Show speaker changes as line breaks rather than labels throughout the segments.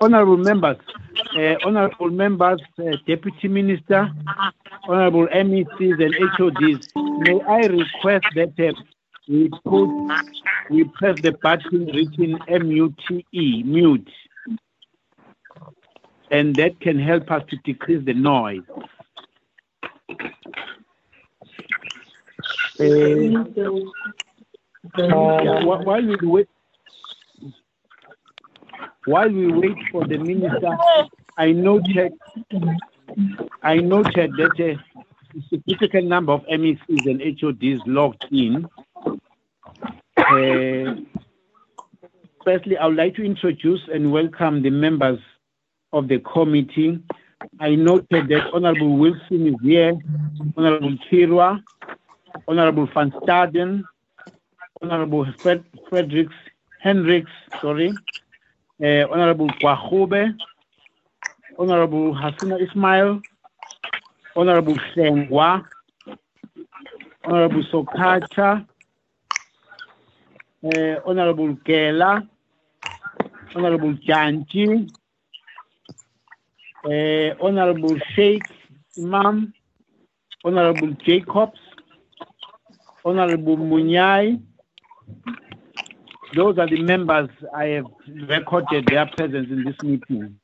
honorable members, uh, honorable members, uh, deputy minister, honorable MECs and HODs, may I request that uh, we put, we press the button written M-U-T-E, mute, and that can help us to decrease the noise. Uh, uh, while we wait, while we wait for the minister, I noted, I noted that a significant number of MECs and HODs logged in. Uh, firstly, I would like to introduce and welcome the members of the committee. I noted that Honorable Wilson is here, Honorable Kirwa, Honorable Van Staden, Honorable Fred, Fredericks, Hendricks, sorry, uh, Honorable Kwahobe, Honorable Hasina Ismail, Honorable Sengwa, Honorable Sokacha, uh, Honorable Kela, Honorable Janji, uh, Honorable Sheikh Imam, Honorable Jacobs, Honorable Munyai, those are the members I have recorded their presence in this meeting.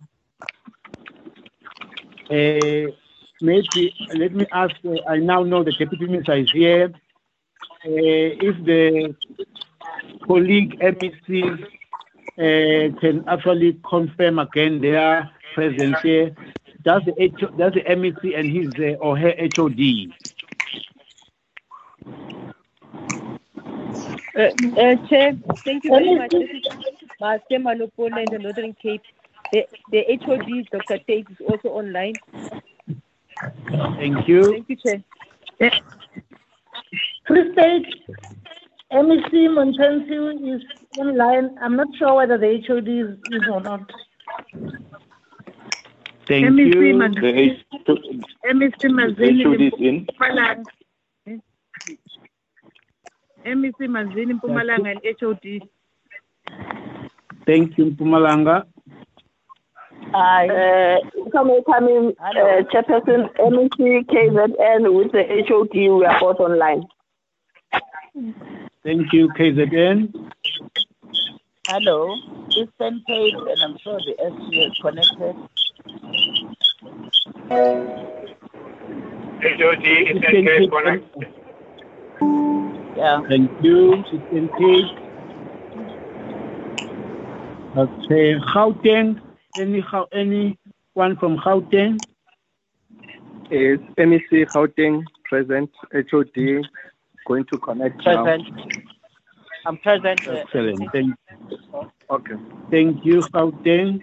Uh, maybe let me ask. Uh, I now know the deputy minister is here. Uh, if the colleague MECs uh, can actually confirm again their presence here, does the H- does the MEC and his uh, or her HOD
Uh, uh, Chair, thank you very much. This is Master Malopola in the Northern Cape. The, the HOD, Dr. Tate, is also online.
Thank you.
Thank you, Chair.
Free State MEC Montensu is online. I'm not sure whether the HOD is, is or not.
Thank
MEC
you.
Man-
The H,
MEC
the Manzini is in.
Mpumalanga. MEC Manzini Mpumalanga and HOD.
Thank you, Pumalanga.
Uh, coming, coming, uh, Chairperson, MEC, KZN with the HOD, we are both online.
Thank you, KZN.
Hello, Eastern Cape, and I'm sure the SG is connected.
HOD is
Eastern
Cape
Cape,
connect.
Yeah.
Thank you, Eastern Cape. Okay, Gauteng. Any Gau- anyone from Gauteng?
Is MEC Gauteng present? HOD going to connect now?
Present. I'm present.
Excellent. Thank,
Okay.
thank you, Gauteng.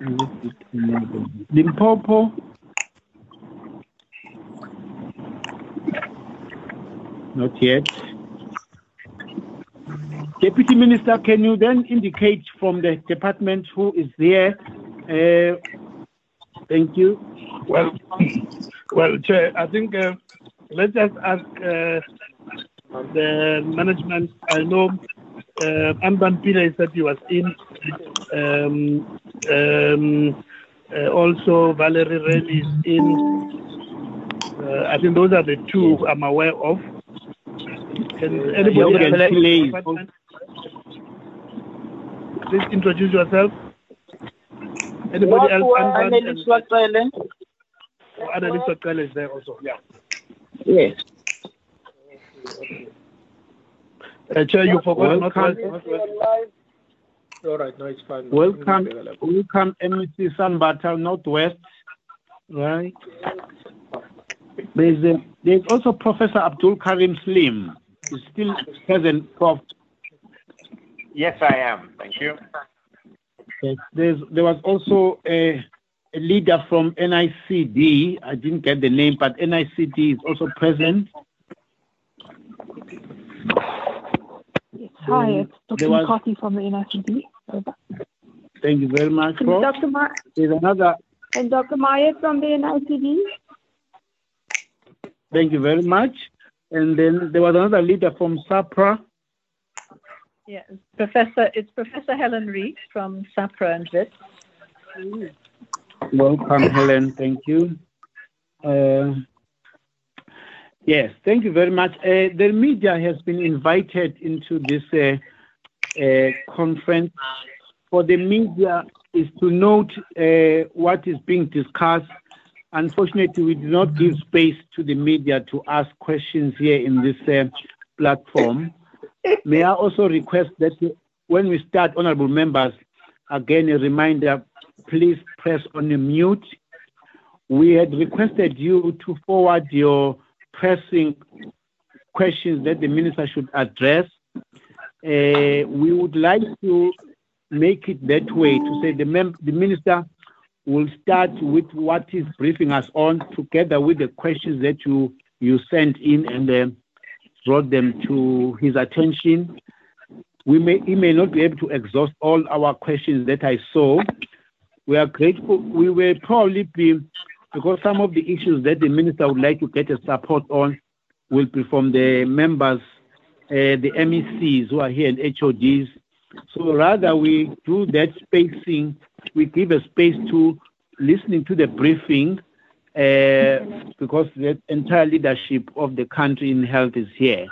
Mm-hmm. Limpopo. Not yet. Deputy Minister, can you then indicate from the department who is there? Uh, thank you.
Well, well, Chair, I think uh, let's just ask uh, the management. I know uh, Anban Pillay said he was in. Um, um, uh, also, Valerie Ren is in. Uh, I think those are the two I'm aware of. Can anybody
Jorgen
else?
Pillay.
Please introduce yourself. Anybody else? Anban
Annelies Waxele.
and Annalise Wakala is there also. Yeah.
Yes.
Uh, Chair, you forgot not
Welcome.
All right, no, it's fine.
Welcome, welcome, MEC Sambatha Northwest. Right. There's, a, there's also Professor Abdool Karim Salim. He's still present, Prof.
Yes, I am. Thank you.
Yes, there's, there was also a, a leader from NICD. I didn't get the name, but NICD is also present.
Hi, um, it's Dr.
There was-
McCarthy from the NICD. Over.
Thank you very much, Prof.
Dr. Ma-
There's another.
and Dr. Maya from the NICD.
Thank you very much. And then there was another leader from SAHPRA.
Yeah, Professor, it's Professor Helen Rees from SAHPRA and VIT.
Welcome, Helen. Thank you. Uh, yes, thank you very much. Uh, the media has been invited into this uh, uh conference. For the media is to note uh, what is being discussed. Unfortunately, we do not give space to the media to ask questions here in this uh, platform. May I also request that when we start, honorable members, again a reminder, please press on the mute. We had requested you to forward your pressing questions that the minister should address. Uh, we would like to make it that way to say the, the minister will start with what is briefing us on together with the questions that you sent in and uh, brought them to his attention. We may, he may not be able to exhaust all our questions that I saw. We are grateful. We will probably be, because some of the issues that the minister would like to get a support on will be from the members, uh, the MECs who are here and HODs. So rather we do that spacing, we give a space to listening to the briefing uh, because the entire leadership of the country in health is here.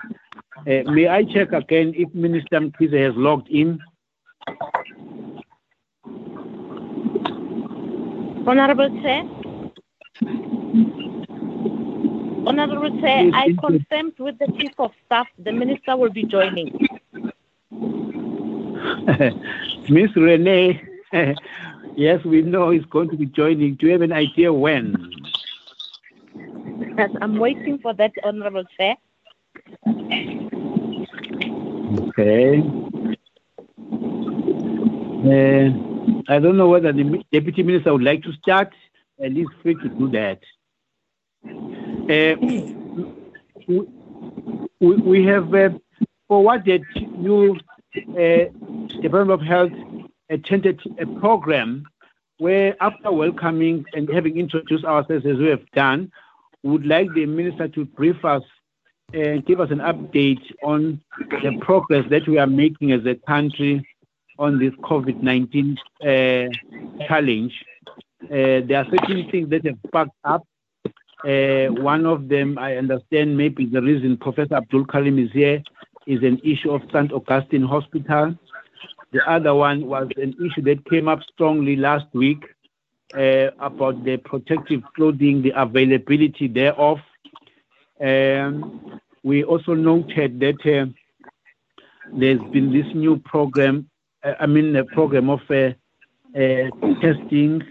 Uh, may I check again if Minister Mkhize has logged in?
Honorable Chair. Honorable Chair, I confirmed with the Chief of Staff the Minister will be joining.
Miss Renee, yes, we know he's going to be joining. Do you have an idea when?
Yes, I'm waiting for that, Honorable Chair.
Okay. Uh, I don't know whether the Deputy Minister would like to start. At least free to do that. Uh, we, we have uh, forwarded you, uh, Department of Health, attended a program where, after welcoming and having introduced ourselves as we have done, we would like the minister to brief us and give us an update on the progress that we are making as a country on this COVID 19 uh, challenge. Uh, there are certain things that have sparked up. Uh, one of them, I understand, maybe the reason Professor Abdool Karim is here is an issue of St. Augustine Hospital. The other one was an issue that came up strongly last week uh, about the protective clothing, the availability thereof. Um, we also noted that uh, there's been this new program, uh, I mean, a program of uh, uh, testing,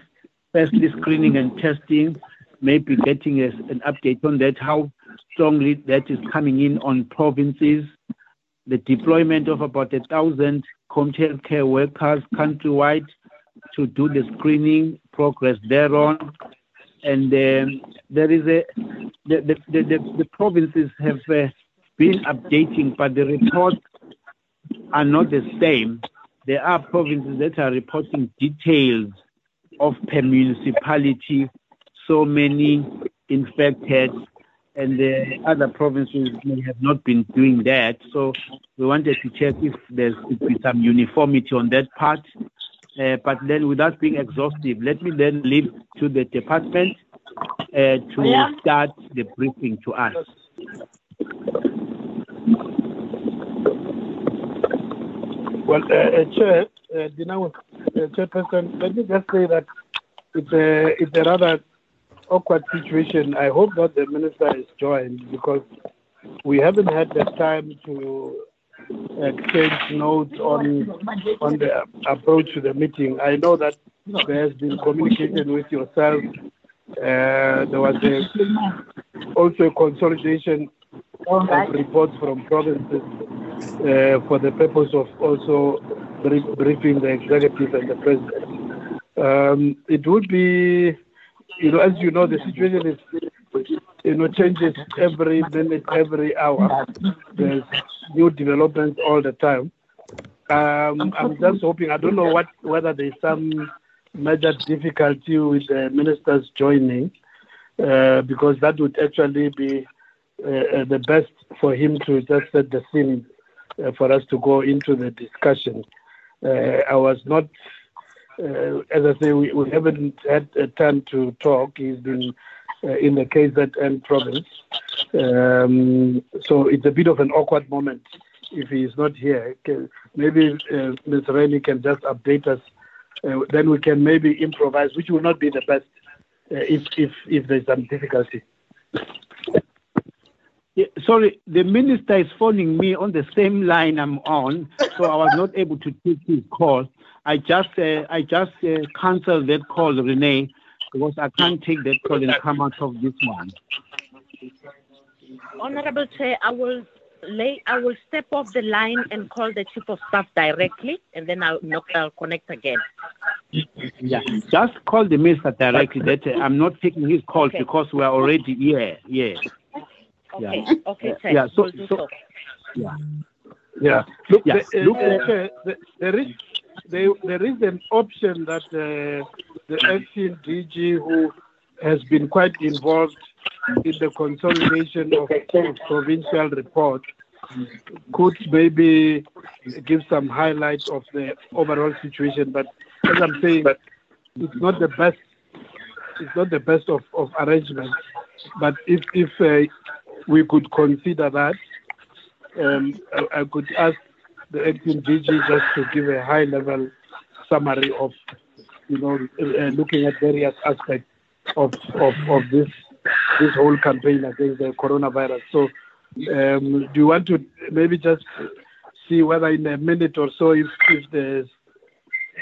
firstly screening and testing, maybe getting a, an update on that, how strongly that is coming in on provinces, the deployment of about a thousand home care workers countrywide to do the screening progress thereon. And um, there is a the the, the, the, the provinces have uh, been updating, but the reports are not the same. There are provinces that are reporting details of per municipality, so many infected, and the other provinces may have not been doing that. So we wanted to check if there's some uniformity on that part. Uh, but then without being exhaustive, let me then leave to the department uh, to yeah. start the briefing to us.
Well, uh, uh Chair, uh, Dinawa, uh, Chairperson, let me just say that it's a, it's a rather awkward situation. I hope that the minister is joined because we haven't had the time to exchange notes on on the approach to the meeting. I know that there has been communication with yourself. Uh, there was a, also a consolidation of reports from provinces uh, for the purpose of also brief, briefing the executive and the president. Um, it would be, you know, as you know, the situation is you know, changes every minute, every hour. There's new developments all the time. Um, I'm just hoping. I don't know what whether there's some major difficulty with the ministers joining, uh, because that would actually be uh, the best for him to just set the scene uh, for us to go into the discussion. Uh, I was not, uh, as I say, we, we haven't had a time to talk. He's been uh, in the KZN province. Um, so it's a bit of an awkward moment if he is not here. Maybe uh, Ms. Rennie can just update us. Uh, then we can maybe improvise, which will not be the best uh, if, if, if there's some difficulty.
Yeah, sorry, the minister is phoning me on the same line I'm on, so I was not able to take his call. I just uh, I just uh, cancelled that call, Renee, because I can't take that call and come out of this one.
Honorable Chair, I will lay, I will step off the line and call the chief of staff directly, and then I'll, I'll connect again.
Yeah, just call the minister directly. That uh, I'm not taking his call
Okay.
because we are already here. Yeah.
Okay,
Yeah.
okay, Chair.
Yeah, so-
Will do
so- Yeah.
Yeah. Look,
Yeah,
the- uh,
look,
uh, the- there is there, there is an option that uh, the acting DG who has been quite involved in the consolidation of, of provincial report could maybe give some highlights of the overall situation. But as I'm saying, it's not the best. It's not the best of, of arrangements. But if if uh, we could consider that, um, I, I could ask the acting DG just to give a high level summary of, you know, uh, looking at various aspects of, of, of this this whole campaign against the coronavirus. So, um, do you want to maybe just see whether in a minute or so, if, if there's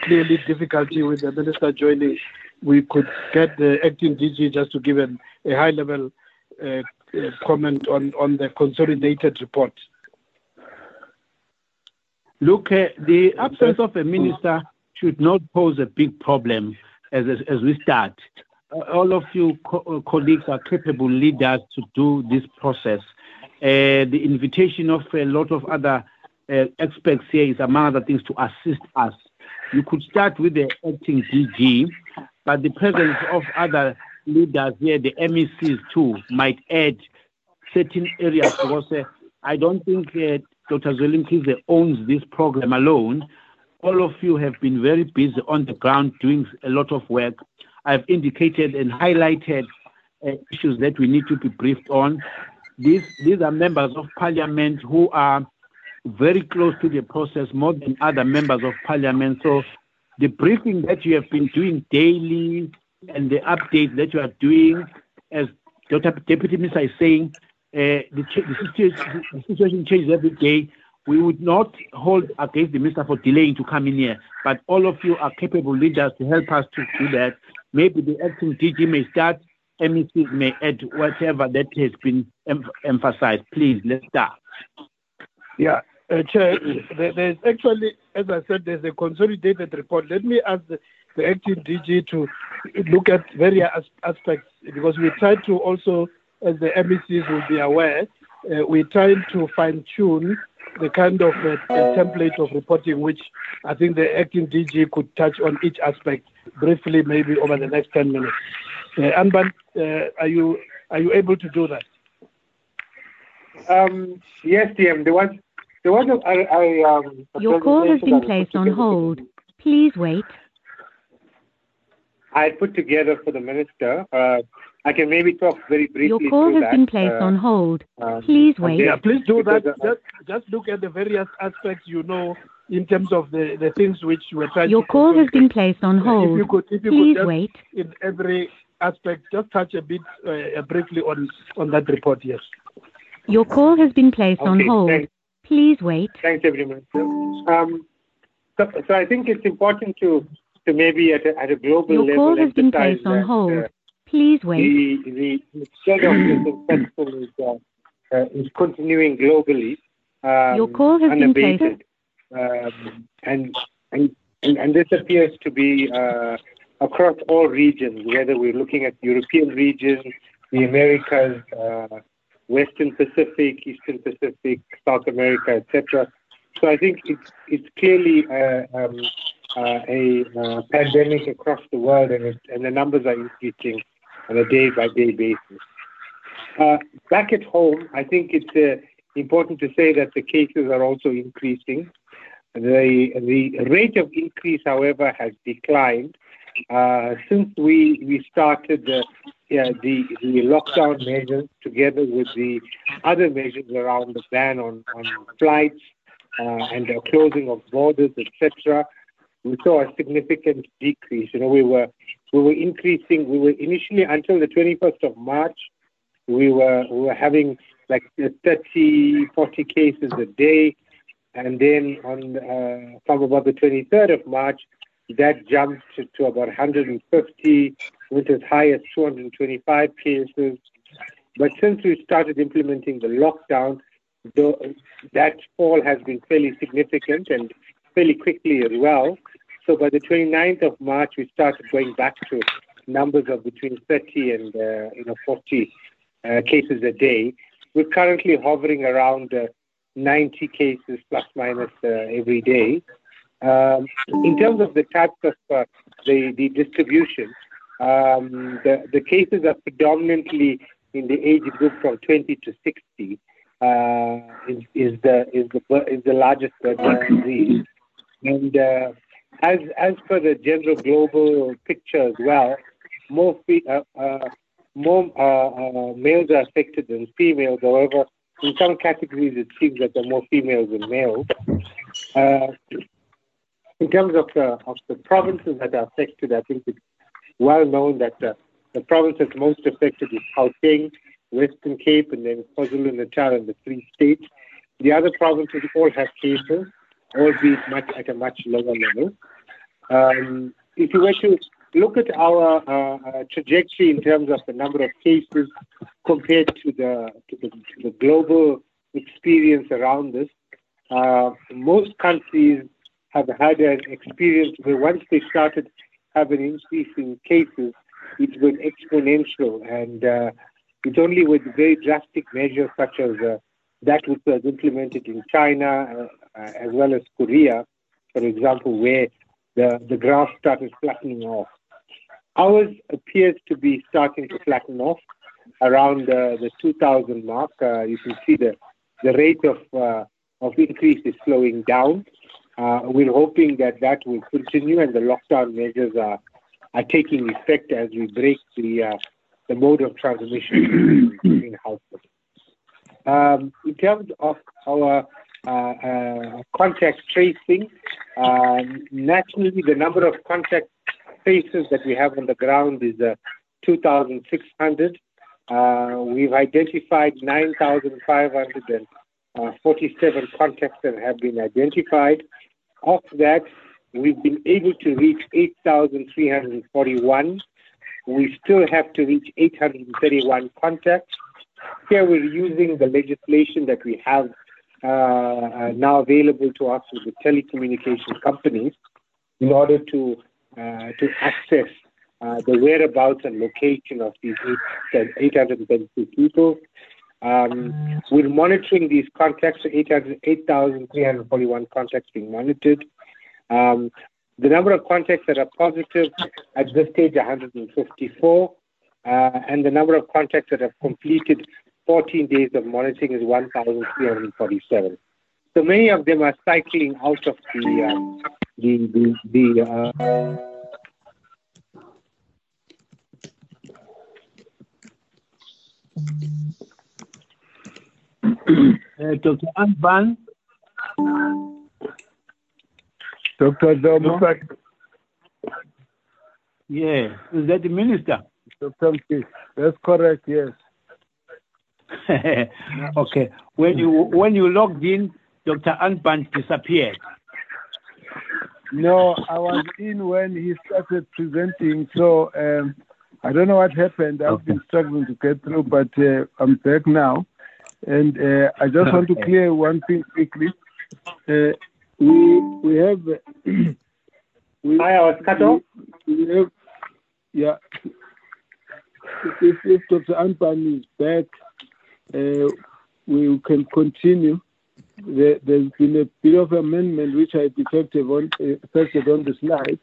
clearly difficulty with the minister joining, we could get the acting DG just to give an, a high level uh, comment on, the consolidated report.
Look, uh, the absence of a minister should not pose a big problem as we start. Uh, all of you uh, colleagues are capable leaders to do this process. Uh, the invitation of a lot of other experts here is among other things to assist us. You could start with the acting DG, but the presence of other leaders here, the MECs too, might add certain areas because uh, I don't think uh, Dr. Zweli Mkhize owns this program alone. All of you have been very busy on the ground doing a lot of work. I've indicated and highlighted uh, issues that we need to be briefed on. These, these are members of parliament who are very close to the process more than other members of parliament. So the briefing that you have been doing daily and the update that you are doing, as Dr. Deputy Minister is saying, uh, the, situation changes every day. We would not hold against the minister for delaying to come in here, but all of you are capable leaders to help us to do that. Maybe the acting DG may start, MECs may add whatever that has been em- emphasized. Please, let's start.
Yeah, uh, Chair, there's actually, as I said, there's a consolidated report. Let me ask the, the acting DG to look at various aspects because we try to also, as the MECs will be aware, uh, we try to fine tune the kind of uh, uh, template of reporting which I think the acting DG could touch on each aspect briefly, maybe over the next 10 minutes. Uh, Anban, uh, are you are you able to do that?
Um, yes, DM. There was, there was a, I, I, um,
Your call has been placed on hold. Please wait.
I had put together for the minister. Uh, I can maybe talk very briefly
Your call has
that.
been placed
uh,
on hold.
um,
Please
and
wait.
Yeah, please do that.
because, uh,
Just, just look at the various aspects you know in terms of the, the things which we're trying
Your
to
call has been placed on
Uh, If
hold.
you could, if you
Please
could
wait.
in every aspect, just touch a bit uh, briefly on, on that report, yes.
Your call has been placed on hold.
thanks.
Please wait.
Thanks, everyone. Um, so, so I think it's important to, to maybe at a, at a global
Your
level
call has been placed on
that,
hold.
uh,
Please wait.
the the the spread of this infection is uh, uh, is continuing globally. Um,
Your call has been
unabated. Um, and, and and and this appears to be uh, across all regions, whether we're looking at European regions, the Americas, uh, Western Pacific, Eastern Pacific, South America, etc. So I think it's it's clearly uh, um, uh, a uh, pandemic across the world, and it, and the numbers are increasing on a day by day basis. Uh, back at home, I think it's important to say that the cases are also increasing. The, the rate of increase, however, has declined. Uh, since we, we started the, yeah, the, the lockdown measures together with the other measures around the ban on, on flights uh, and the closing of borders, etc., we saw a significant decrease. You know, we were we were increasing. We were initially until the 21st of March, we were we were having like 30, 40 cases a day, and then on uh, from about the 23rd of March, that jumped to, to about 150, went as high as 225 cases. But since we started implementing the lockdown, the, that fall has been fairly significant and fairly quickly as well. So by the 29th of March, we started going back to numbers of between 30 and uh, you know 40 uh, cases a day. We're currently hovering around uh, 90 cases plus minus uh, every day. Um, in terms of the types of uh, the the distribution, um, the the cases are predominantly in the age group from 20 to 60. Uh, is, is the is the is the largest disease, and as as per the general global picture as well, more fe- uh, uh, more uh, uh, males are affected than females. However, in some categories, it seems that there are more females than males. Uh, in terms of the of the provinces that are affected, I think it's well known that the province that's most affected is Gauteng, Western Cape, and then KwaZulu-Natal and the Free State. The other provinces all have cases albeit much at a much lower level. Um, if you were to look at our uh, uh, trajectory in terms of the number of cases compared to the to the, to the global experience around this, uh, most countries have had an experience where once they started having an increase in cases, it's been exponential, and uh, it's only with very drastic measures such as uh, that which was implemented in China uh, as well as Korea, for example, where the, the graph started flattening off. Ours appears to be starting to flatten off around uh, the 2000 mark. Uh, you can see the, the rate of, uh, of increase is slowing down. Uh, we're hoping that that will continue and the lockdown measures are, are taking effect as we break the, uh, the mode of transmission in households. Um, in terms of our uh, uh, contact tracing, um, nationally, the number of contact tracers that we have on the ground is uh, 2,600. Uh, we've identified 9,547 contacts that have been identified. Of that, we've been able to reach 8,341. We still have to reach 831 contacts. Here we're using the legislation that we have uh, uh, now available to us with the telecommunication companies in order to uh, to access uh, the whereabouts and location of these 832 people. Um, we're monitoring these contacts, 8,341 contacts being monitored. Um, the number of contacts that are positive at this stage, 154. Uh, and the number of contracts that have completed 14 days of monitoring is 1,347. So many of them are cycling out of the um, the the, the uh,
uh, Dr. Anban.
Dr. Dhlomo.
Yeah, is that the minister?
Dr. That's correct, yes.
okay. When you when you logged in, Dr. Anban disappeared.
No, I was in when he started presenting, so um, I don't know what happened. I've okay. been struggling to get through, but uh, I'm back now. And uh, I just want to clear one thing quickly. Uh, we we have.
we, Hi, I was cut off.
We have, yeah. If, if Dr. Anban is back, uh, we can continue. There, has been a bit of amendment which I detected on, uh, on the slide.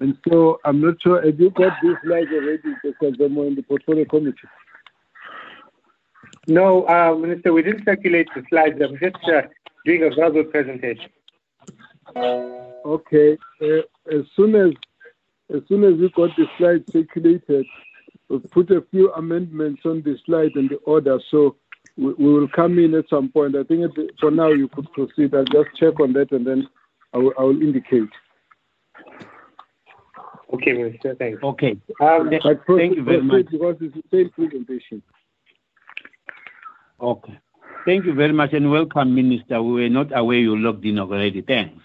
And so I'm not sure, have you got these slides already because I'm in the portfolio committee?
No, uh, Minister, we didn't circulate the slides. I'm just uh, doing a verbal presentation.
Okay. Uh, as soon as as soon as we got the slides circulated, we put a few amendments on the slide and the order. So we, we will come in at some point. I think it, for now you could proceed. I'll just check on that and then I will, I will indicate.
Okay, Minister, thanks.
Okay.
Um,
Th-
proceed,
Thank you very much.
proceed Because it's the same presentation.
Okay. Thank you very much and welcome, Minister. We were not aware you logged in already. Thanks.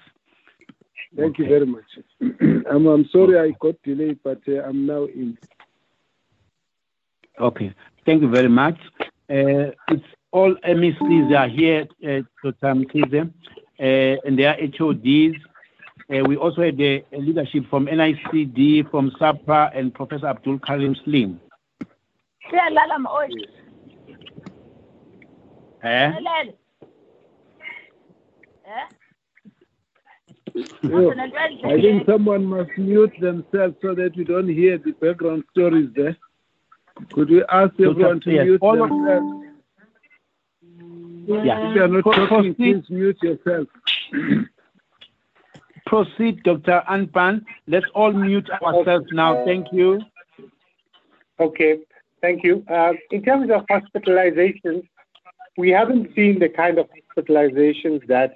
Thank you very much. I'm, I'm sorry I got delayed, but uh, I'm now in.
Okay. Thank you very much. Uh, it's all MECs are here, uh, Dr. Mkhize, uh, and they are HODs. Uh, we also had the leadership from NICD, from SAHPRA, and Professor Abdool Karim Salim.
Siyalala mawethu.
Eh?
Elele. Eh?
I think someone must mute themselves so that we don't hear the background stories there. Could we ask everyone to
yes,
mute
all of-
themselves?
Yeah.
If you are not
Pro-
talking,
proceed.
please mute yourself.
Proceed, Dr. Anban. Let's all mute ourselves now. Thank you.
Okay, thank you. Uh, in terms of hospitalizations, we haven't seen the kind of hospitalizations that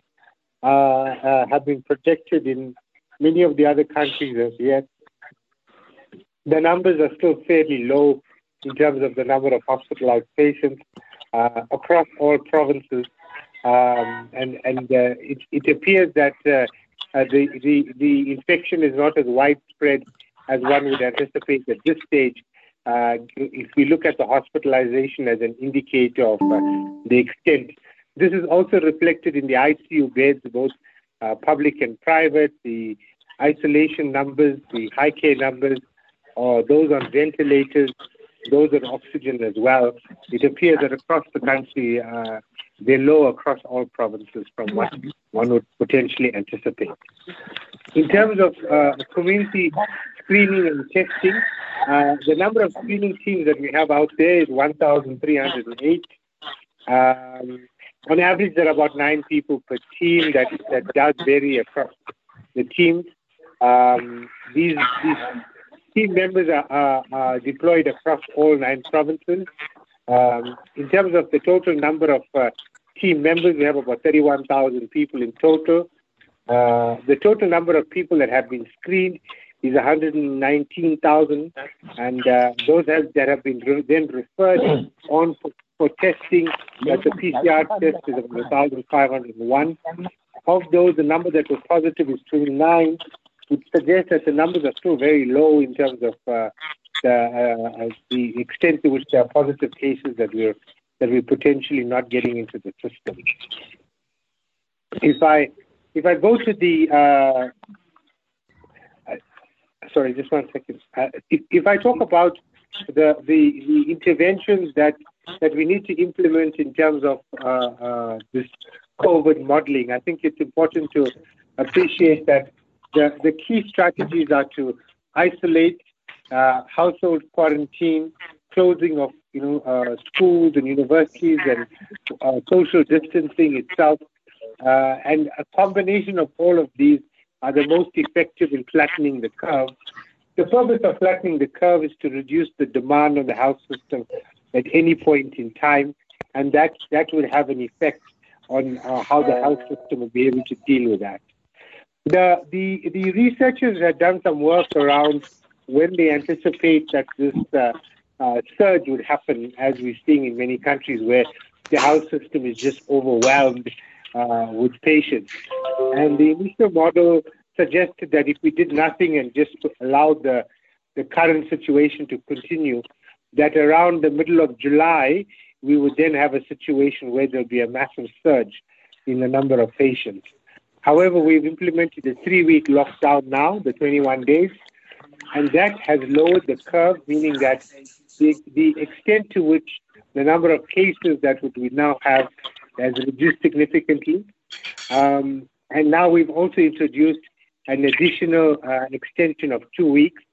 uh, uh, have been projected in many of the other countries as yet. The numbers are still fairly low in terms of the number of hospitalized patients uh, across all provinces. Um, and and uh, it, it appears that uh, the, the, the infection is not as widespread as one would anticipate at this stage. Uh, if we look at the hospitalization as an indicator of uh, the extent, this is also reflected in the ICU beds, both uh, public and private, the isolation numbers, the high care numbers, or those on ventilators, those on oxygen as well. It appears that across the country, uh, they're low across all provinces from what one would potentially anticipate. In terms of uh, community screening and testing, uh, the number of screening teams that we have out there is 1,308. Um, on average, there are about nine people per team. That that does vary across the teams. Um, these these team members are, are, are deployed across all nine provinces. Um, in terms of the total number of uh, team members, we have about 31,000 people in total. Uh, the total number of people that have been screened is 119,000, and uh, those have, that have been re- then referred on for, for testing. That the PCR test is about 1,501. Of those, the number that was positive is 29, which suggests that the numbers are still very low in terms of uh, the, uh, the extent to which there are positive cases that we're that we're potentially not getting into the system. If I if I go to the uh, uh, sorry, just one second. Uh, if, if I talk about the, the the interventions that that we need to implement in terms of uh, uh, this COVID modeling, I think it's important to appreciate that the, key strategies are to isolate, uh, household quarantine, closing of you know uh, schools and universities, and uh, social distancing itself, and a combination of all of these are the most effective in flattening the curve. The purpose of flattening the curve is to reduce the demand on the health system at any point in time, and that that will have an effect on how the health system will be able to deal with that. The, the, the researchers have done some work around when they anticipate that this uh, uh, surge would happen, as we're seeing in many countries where the health system is just overwhelmed uh, with patients. And the initial model suggested that if we did nothing and just allowed the, the current situation to continue, that around the middle of July, we would then have a situation where there'll be a massive surge in the number of patients. However, we've implemented a three week lockdown now, the 21 days, and that has lowered the curve, meaning that the, the extent to which the number of cases that we now have has reduced significantly. Um, and now we've also introduced an additional uh, extension of two weeks.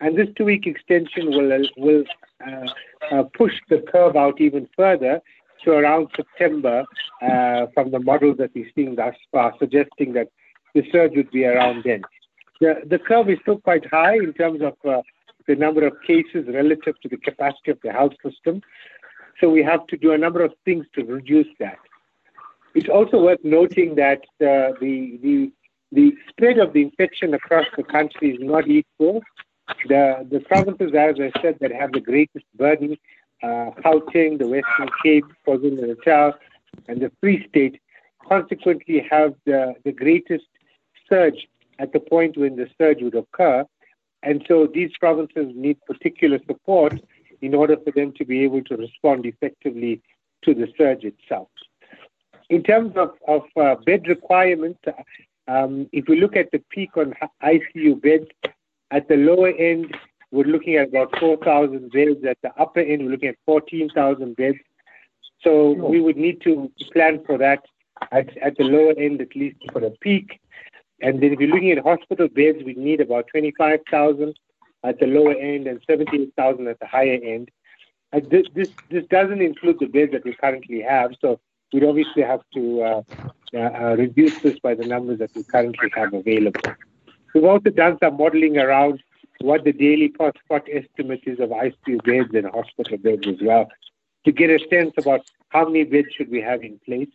and this two-week extension will will uh, uh, push the curve out even further to around September uh, from the models that we're seeing thus far, suggesting that the surge would be around then. The, curve is still quite high in terms of uh, the number of cases relative to the capacity of the health system. So we have to do a number of things to reduce that. It's also worth noting that uh, the, the, the spread of the infection across the country is not equal. The, the provinces, as I said, that have the greatest burden, uh, Gauteng, the Western Cape, KwaZulu-Natal, and the Free State, consequently have the, the greatest surge at the point when the surge would occur. And so these provinces need particular support in order for them to be able to respond effectively to the surge itself. In terms of, of uh, bed requirements, um, if we look at the peak on ICU beds, at the lower end, we're looking at about 4,000 beds. At the upper end, we're looking at 14,000 beds. So we would need to plan for that at, at the lower end, at least for the peak. And then if you're looking at hospital beds, we need about 25,000 at the lower end and 78,000 at the higher end. Uh, this, this, this doesn't include the beds that we currently have, so we'd obviously have to uh, uh, uh reduce this by the numbers that we currently have available. We've also done some modeling around what the daily spot estimate is of ICU beds and hospital beds as well, to get a sense about how many beds should we have in place.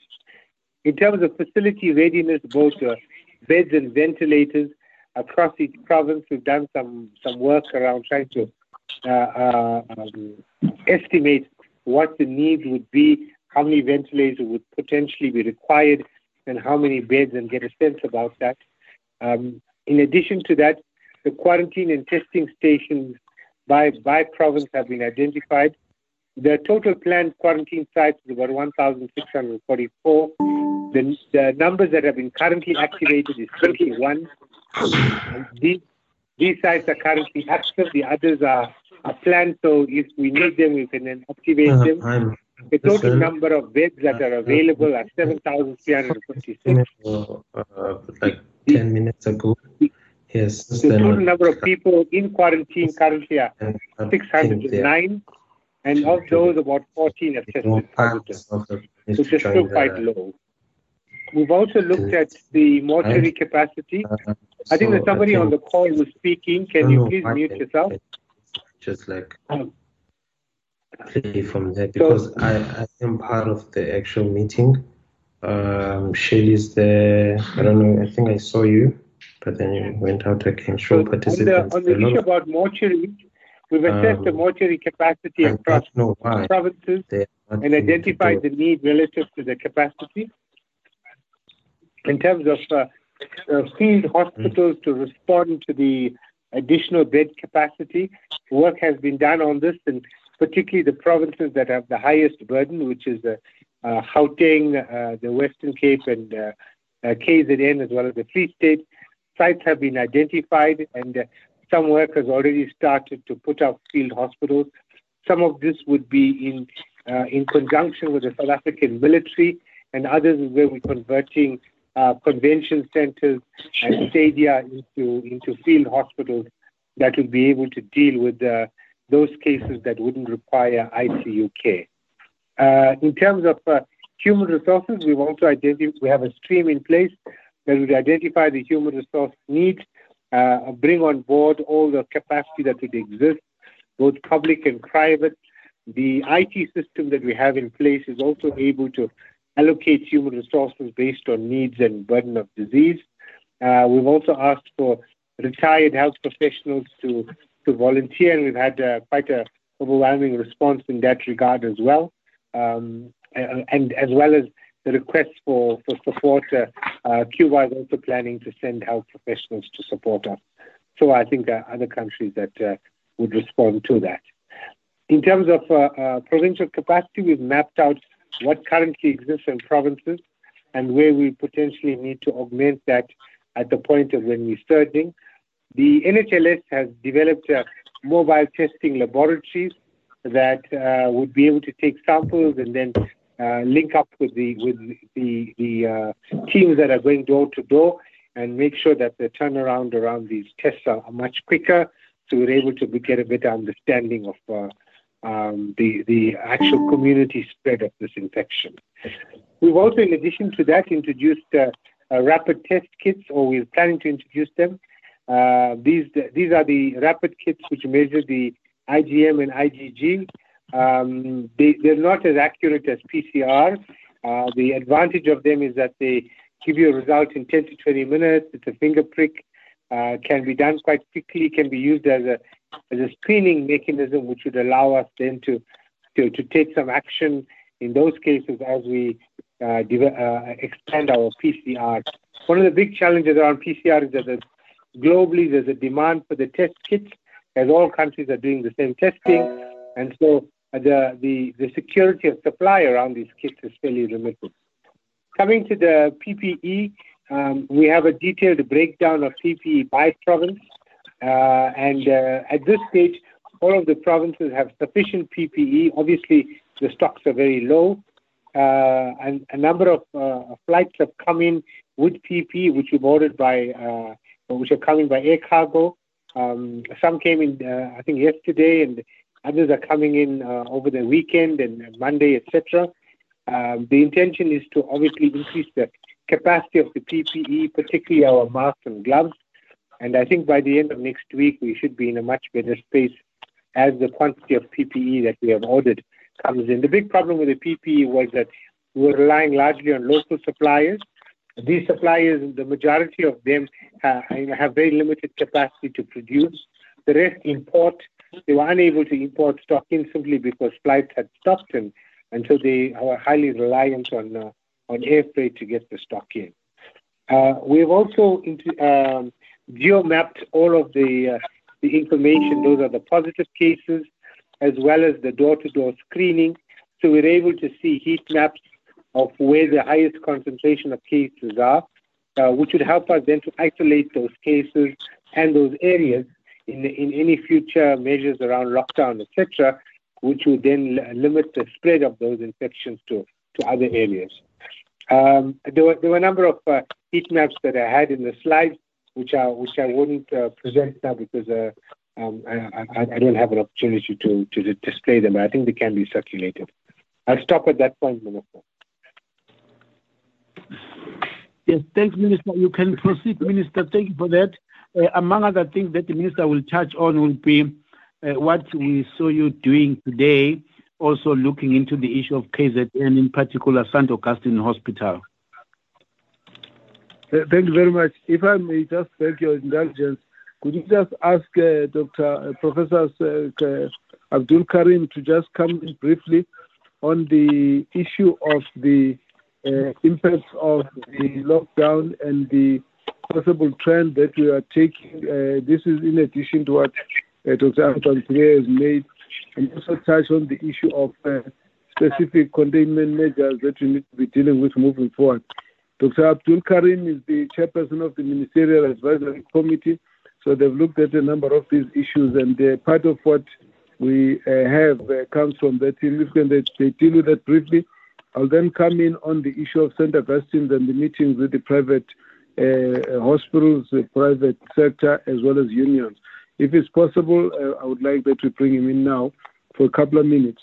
In terms of facility readiness, both uh, beds and ventilators across each province, we've done some, some work around trying to uh, uh, um, estimate what the needs would be, how many ventilators would potentially be required, and how many beds, and get a sense about that. Um, in addition to that, the quarantine and testing stations by, by province have been identified. The total planned quarantine sites is about 1,644. The, the numbers that have been currently activated is 21. These, these sites are currently active. The others are, are planned, so if we need them, we can then activate
Uh,
them.
I'm
The total number of beds that are available are 7,356.
uh, like 10 minutes ago. Yes.
The total number of people in quarantine currently are 609, and of those, about 14 have tested positive, which is still quite low. We've also looked at the mortuary capacity. I think
so
that somebody on the call was speaking. Can you please mute yourself?
Just like
Um,
from there because I, I am part of the actual meeting. Um, Shelly's there. I don't know. I think I saw you, but then you went out again. Show
On the,
participants.
on the
a lot
issue about mortuary, we've assessed the
Um,
mortuary capacity
I
across
don't know why
provinces
they are not
and identified the need relative to the capacity. In terms of uh, uh, field hospitals to respond to the additional bed capacity, work has been done on this, and particularly the provinces that have the highest burden, which is uh, uh, Gauteng, uh, the Western Cape, and uh, uh, KZN, as well as the Free State. Sites have been identified, and uh, some work has already started to put up field hospitals. Some of this would be in uh, in conjunction with the South African military, and others is where we're converting uh, convention centers and stadia into into field hospitals that would be able to deal with uh, those cases that wouldn't require ICU care. Uh, in terms of uh, human resources, we've also identified we have a stream in place that would identify the human resource needs, uh, bring on board all the capacity that would exist, both public and private. The IT system that we have in place is also able to allocate human resources based on needs and burden of disease. Uh, we've also asked for retired health professionals to, to volunteer, and we've had uh, quite a overwhelming response in that regard as well. Um, and as well as the request for, support, uh, uh, Cuba is also planning to send health professionals to support us. So I think there are other countries that uh, would respond to that. In terms of uh, uh, provincial capacity, we've mapped out what currently exists in provinces and where we potentially need to augment that at the point of when we're surging. The NHLS has developed uh, mobile testing laboratories that uh, would be able to take samples and then uh, link up with the with the the uh, teams that are going door to door and make sure that the turnaround around these tests are, much quicker so we're able to get a better understanding of uh, um, the the actual community spread of this infection. We've also, in addition to that, introduced uh, uh, rapid test kits, or we're planning to introduce them. Uh, these these are the rapid kits which measure the IgM and IgG. Um, they, they're not as accurate as PCR. Uh, the advantage of them is that they give you a result in 10 to 20 minutes. It's a finger prick, uh, can be done quite quickly, can be used as a as a screening mechanism, which would allow us then to to, to take some action in those cases as we uh, uh, expand our PCR. One of the big challenges around PCR is that globally there's a demand for the test kits, as all countries are doing the same testing, and so the the, the security of supply around these kits is fairly limited. Coming to the PPE, um, we have a detailed breakdown of PPE by province. Uh, and uh, at this stage, all of the provinces have sufficient PPE. Obviously, the stocks are very low. Uh, and a number of uh, flights have come in with PPE, which we've ordered by, uh, which are coming by air cargo. Um, some came in, uh, I think, yesterday, and others are coming in over the weekend and Monday, etc. Um, the intention is to obviously increase the capacity of the PPE, particularly our masks and gloves. And I think by the end of next week, we should be in a much better space as the quantity of PPE that we have ordered comes in. The big problem with the PPE was that we were relying largely on local suppliers. These suppliers, the majority of them have, have very limited capacity to produce. The rest import. They were unable to import stock in simply because flights had stopped and and so they are highly reliant on uh, on air freight to get the stock in. Uh, we've also into, um, geo-mapped all of the uh, the information. Those are the positive cases, as well as the door-to-door screening. So we're able to see heat maps of where the highest concentration of cases are, uh, which would help us then to isolate those cases and those areas in, in any future measures around lockdown, etc., which would then limit the spread of those infections to, other areas. Um, there, were, there were a number of uh, heat maps that I had in the slides, which I, wouldn't uh, present now because uh, um, I, don't have an opportunity to, to display them. but I think they can be circulated. I'll stop at that point, Minister.
Yes, thanks, Minister. You can proceed, Minister. Thank you for that. Uh, among other things that the Minister will touch on will be uh, what we saw you doing today, also looking into the issue of KZN, in particular St. Augustine Hospital.
Thank you very much. If I may just beg your indulgence, could you just ask uh, Dr. Uh, Professor uh, Abdool Karim to just come in briefly on the issue of the uh, impacts of the lockdown and the possible trend that we are taking. Uh, this is in addition to what uh, Dr. Anban Pillay has made, and also touch on the issue of uh, specific containment measures that we need to be dealing with moving forward. Dr. Abdool Karim is the chairperson of the Ministerial Advisory Committee, so they've looked at a number of these issues, and part of what we have comes from that. If they, deal with that briefly, I'll then come in on the issue of St. Augustine's and the meetings with the private hospitals, the private sector, as well as unions. If it's possible, uh, I would like that we bring him in now for a couple of minutes.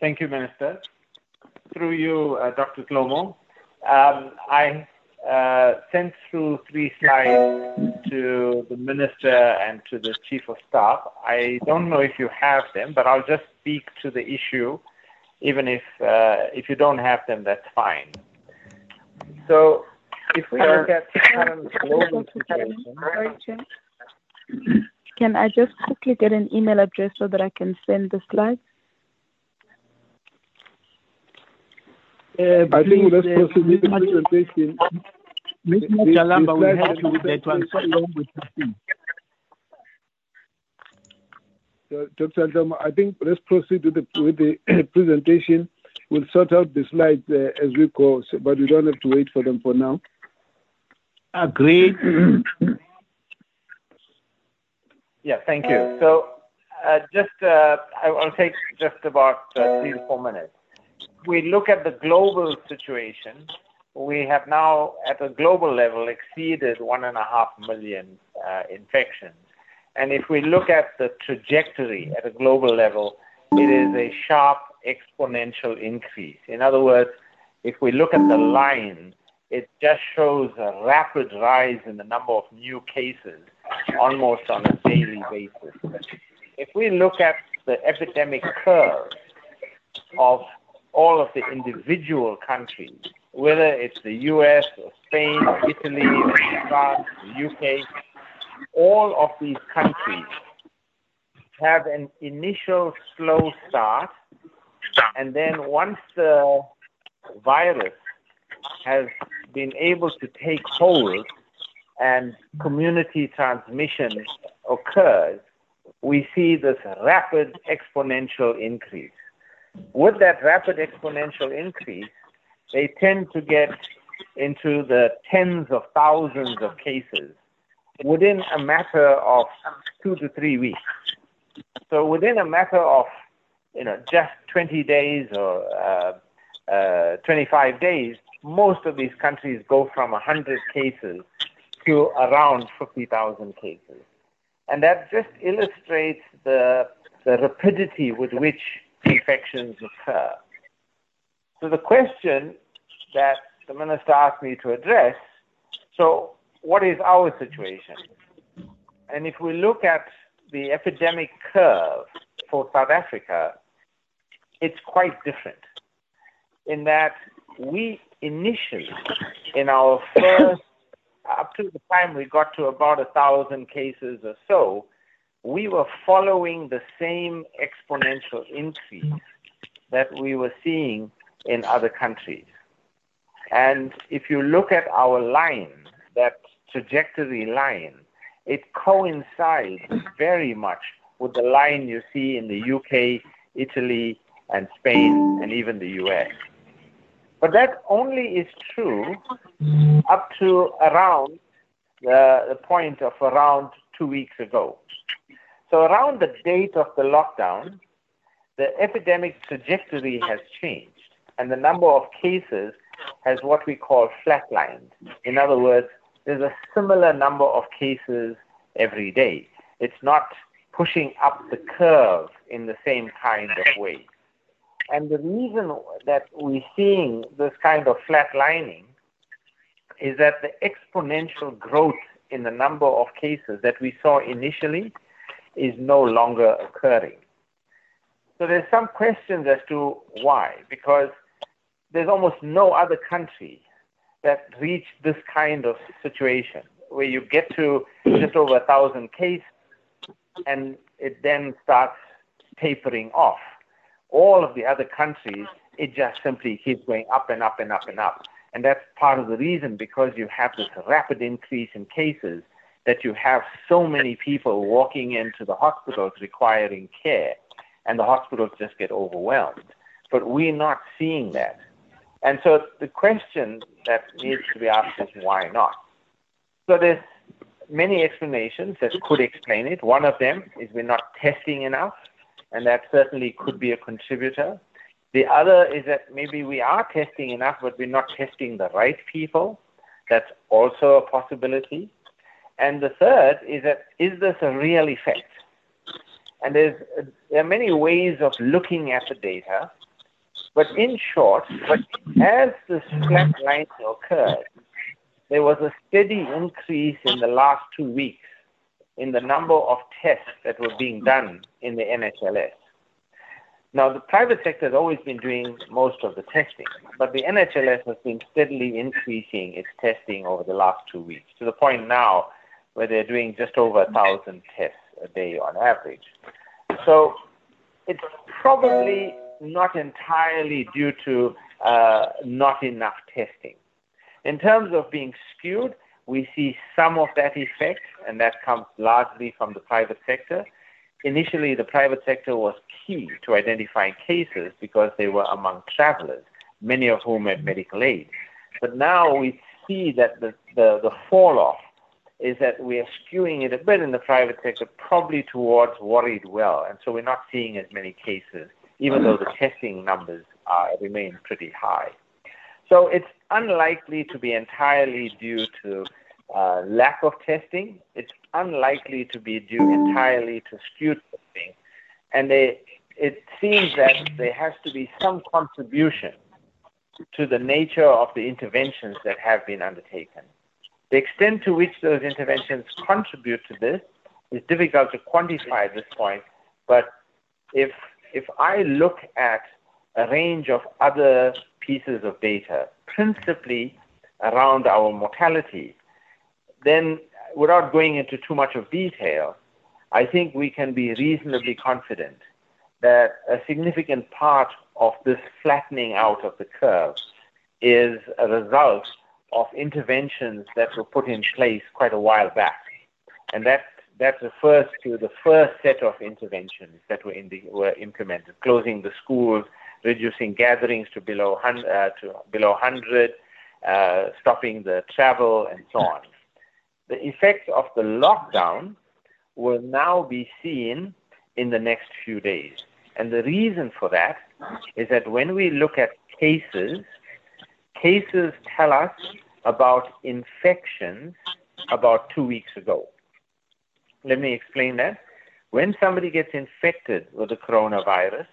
Thank you, Minister. Through you, uh, Dr. Dhlomo, um, I uh, sent through three slides to the Minister and to the Chief of Staff. I don't know if you have them, but I'll just speak to the issue. Even if uh, if you don't have them, that's fine. So if we look at current global situation.
Can I just quickly get an email address so that I can send the slides?
Uh, I think let's proceed with the presentation.
Mr. Chalamba will help you with that one. So long with
Dr. Altama, I think let's proceed with the, with the presentation. We'll sort out the slides uh, as we go, so, but we don't have to wait for them for now.
Agreed.
yeah, thank you. So, uh, just uh, I'll take just about uh, three to four minutes. We look at the global situation. we have now, at a global level, exceeded one and a half million uh, infections. And if we look at the trajectory at a global level, it is a sharp exponential increase. In other words, if we look at the line, it just shows a rapid rise in the number of new cases almost on a daily basis. If we look at the epidemic curve of all of the individual countries, whether it's the US or Spain, Italy, France, the UK, all of these countries have an initial slow start, and then once the virus has been able to take hold and community transmission occurs, we see this rapid exponential increase. With that rapid exponential increase, they tend to get into the tens of thousands of cases within a matter of two to three weeks. So within a matter of you know just 20 days or uh, uh, 25 days, most of these countries go from 100 cases to around 50,000 cases. And that just illustrates the, the rapidity with which infections occur. So the question that the minister asked me to address, so what is our situation? And if we look at the epidemic curve for South Africa, it's quite different in that we initially, in our first up to the time we got to about a thousand cases or so, we were following the same exponential increase that we were seeing in other countries. And if you look at our line, that trajectory line, it coincides very much with the line you see in the UK, Italy, and Spain, and even the US. But that only is true up to around the, point of around two weeks ago. So around the date of the lockdown, the epidemic trajectory has changed, and the number of cases has what we call flatlined. In other words, there's a similar number of cases every day. It's not pushing up the curve in the same kind of way. And the reason that we're seeing this kind of flatlining is that the exponential growth in the number of cases that we saw initially is no longer occurring. So there's some questions as to why, because there's almost no other country that reach this kind of situation where you get to just over a thousand cases and it then starts tapering off all of the other countries, it just simply keeps going up and up and up and up. And that's part of the reason because you have this rapid increase in cases that you have so many people walking into the hospitals requiring care, and the hospitals just get overwhelmed. But we're not seeing that. And so the question that needs to be asked is why not? So there's many explanations that could explain it. One of them is we're not testing enough and that certainly could be a contributor. The other is that maybe we are testing enough, but we're not testing the right people. That's also a possibility. And the third is that is this a real effect? And there's, there are many ways of looking at the data, but in short, but as this flat line occurred, there was a steady increase in the last two weeks in the number of tests that were being done in the NHLS. Now, the private sector has always been doing most of the testing, but the NHLS has been steadily increasing its testing over the last two weeks to the point now where they're doing just over a thousand tests a day on average. So it's probably not entirely due to uh, not enough testing. In terms of being skewed, we see some of that effect, and that comes largely from the private sector. Initially, the private sector was key to identifying cases because they were among travelers, many of whom had medical aid. But now we see that the, the, the fall off is that we are skewing it a bit in the private sector, probably towards worried well. And so we're not seeing as many cases, even though the testing numbers are, remain pretty high. So it's unlikely to be entirely due to uh, lack of testing. It's unlikely to be due entirely to skewed testing. And they, it seems that there has to be some contribution to the nature of the interventions that have been undertaken. The extent to which those interventions contribute to this is difficult to quantify at this point, but if, if I look at a range of other pieces of data, principally around our mortality, then without going into too much of detail, I think we can be reasonably confident that a significant part of this flattening out of the curve is a result of interventions that were put in place quite a while back. And that, that refers to the first set of interventions that were, the, were implemented, closing the schools, reducing gatherings to below, uh, to below 100, uh, stopping the travel, and so on. The effects of the lockdown will now be seen in the next few days. And the reason for that is that when we look at cases, cases tell us about infections about two weeks ago. Let me explain that. When somebody gets infected with the coronavirus,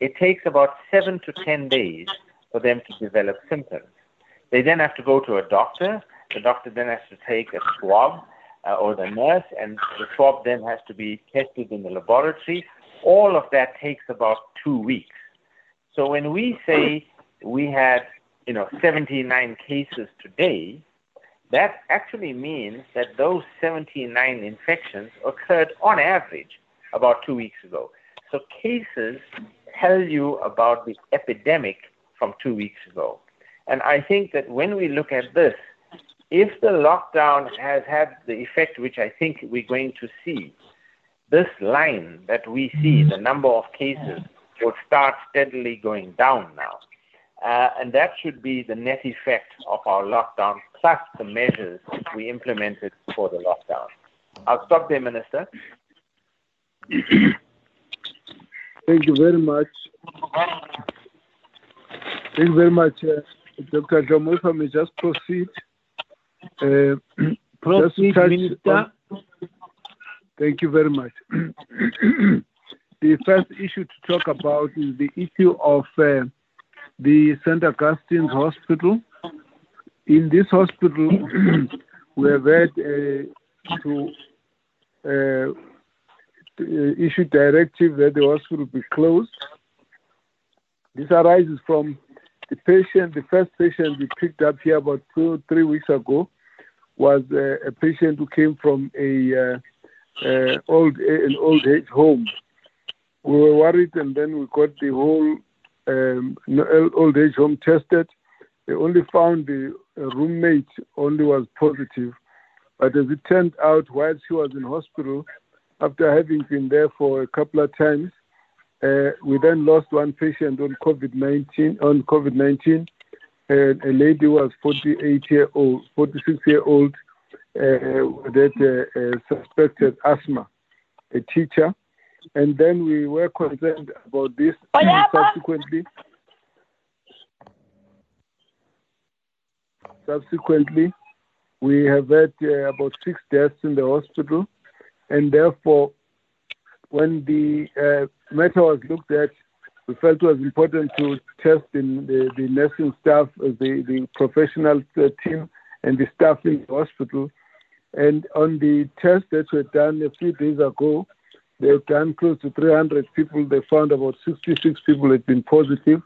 it takes about seven to 10 days for them to develop symptoms. They then have to go to a doctor. The doctor then has to take a swab, uh, or the nurse, and the swab then has to be tested in the laboratory. All of that takes about two weeks. So when we say we had, you know, 79 cases today, that actually means that those 79 infections occurred on average about two weeks ago. So cases tell you about the epidemic from two weeks ago. And I think that when we look at this, if the lockdown has had the effect which I think we're going to see, this line that we see, the number of cases, will start steadily going down now. Uh, and that should be the net effect of our lockdown plus the measures we implemented for the lockdown. I'll stop there, Minister.
Thank you very much. Thank you very much, uh, Dr. Dhlomo. If I may just proceed. Uh,
proceed, Minister.
On, thank you very much. the first issue to talk about is the issue of uh, the St. Augustine's Hospital. In this hospital, we have had uh, to uh, issued directive that the hospital be closed. This arises from the patient, the first patient we picked up here about two, three weeks ago was uh, a patient who came from a uh, uh, old an old age home. We were worried, and then we got the whole um, old age home tested. They only found the roommate only was positive, but as it turned out, while she was in hospital, after having been there for a couple of times, uh, we then lost one patient on COVID-19. On COVID-19, uh, a lady was 48 year old, 46 year old, uh, that uh, uh, suspected asthma, a teacher, and then we were concerned about this subsequently. Subsequently, we have had uh, about six deaths in the hospital and therefore, when the uh, matter was looked at, we felt it was important to test in the, the nursing staff, uh, the, the professional uh, team, and the staff in the hospital. And on the tests that were done a few days ago, they had done close to 300 people. They found about 66 people had been positive.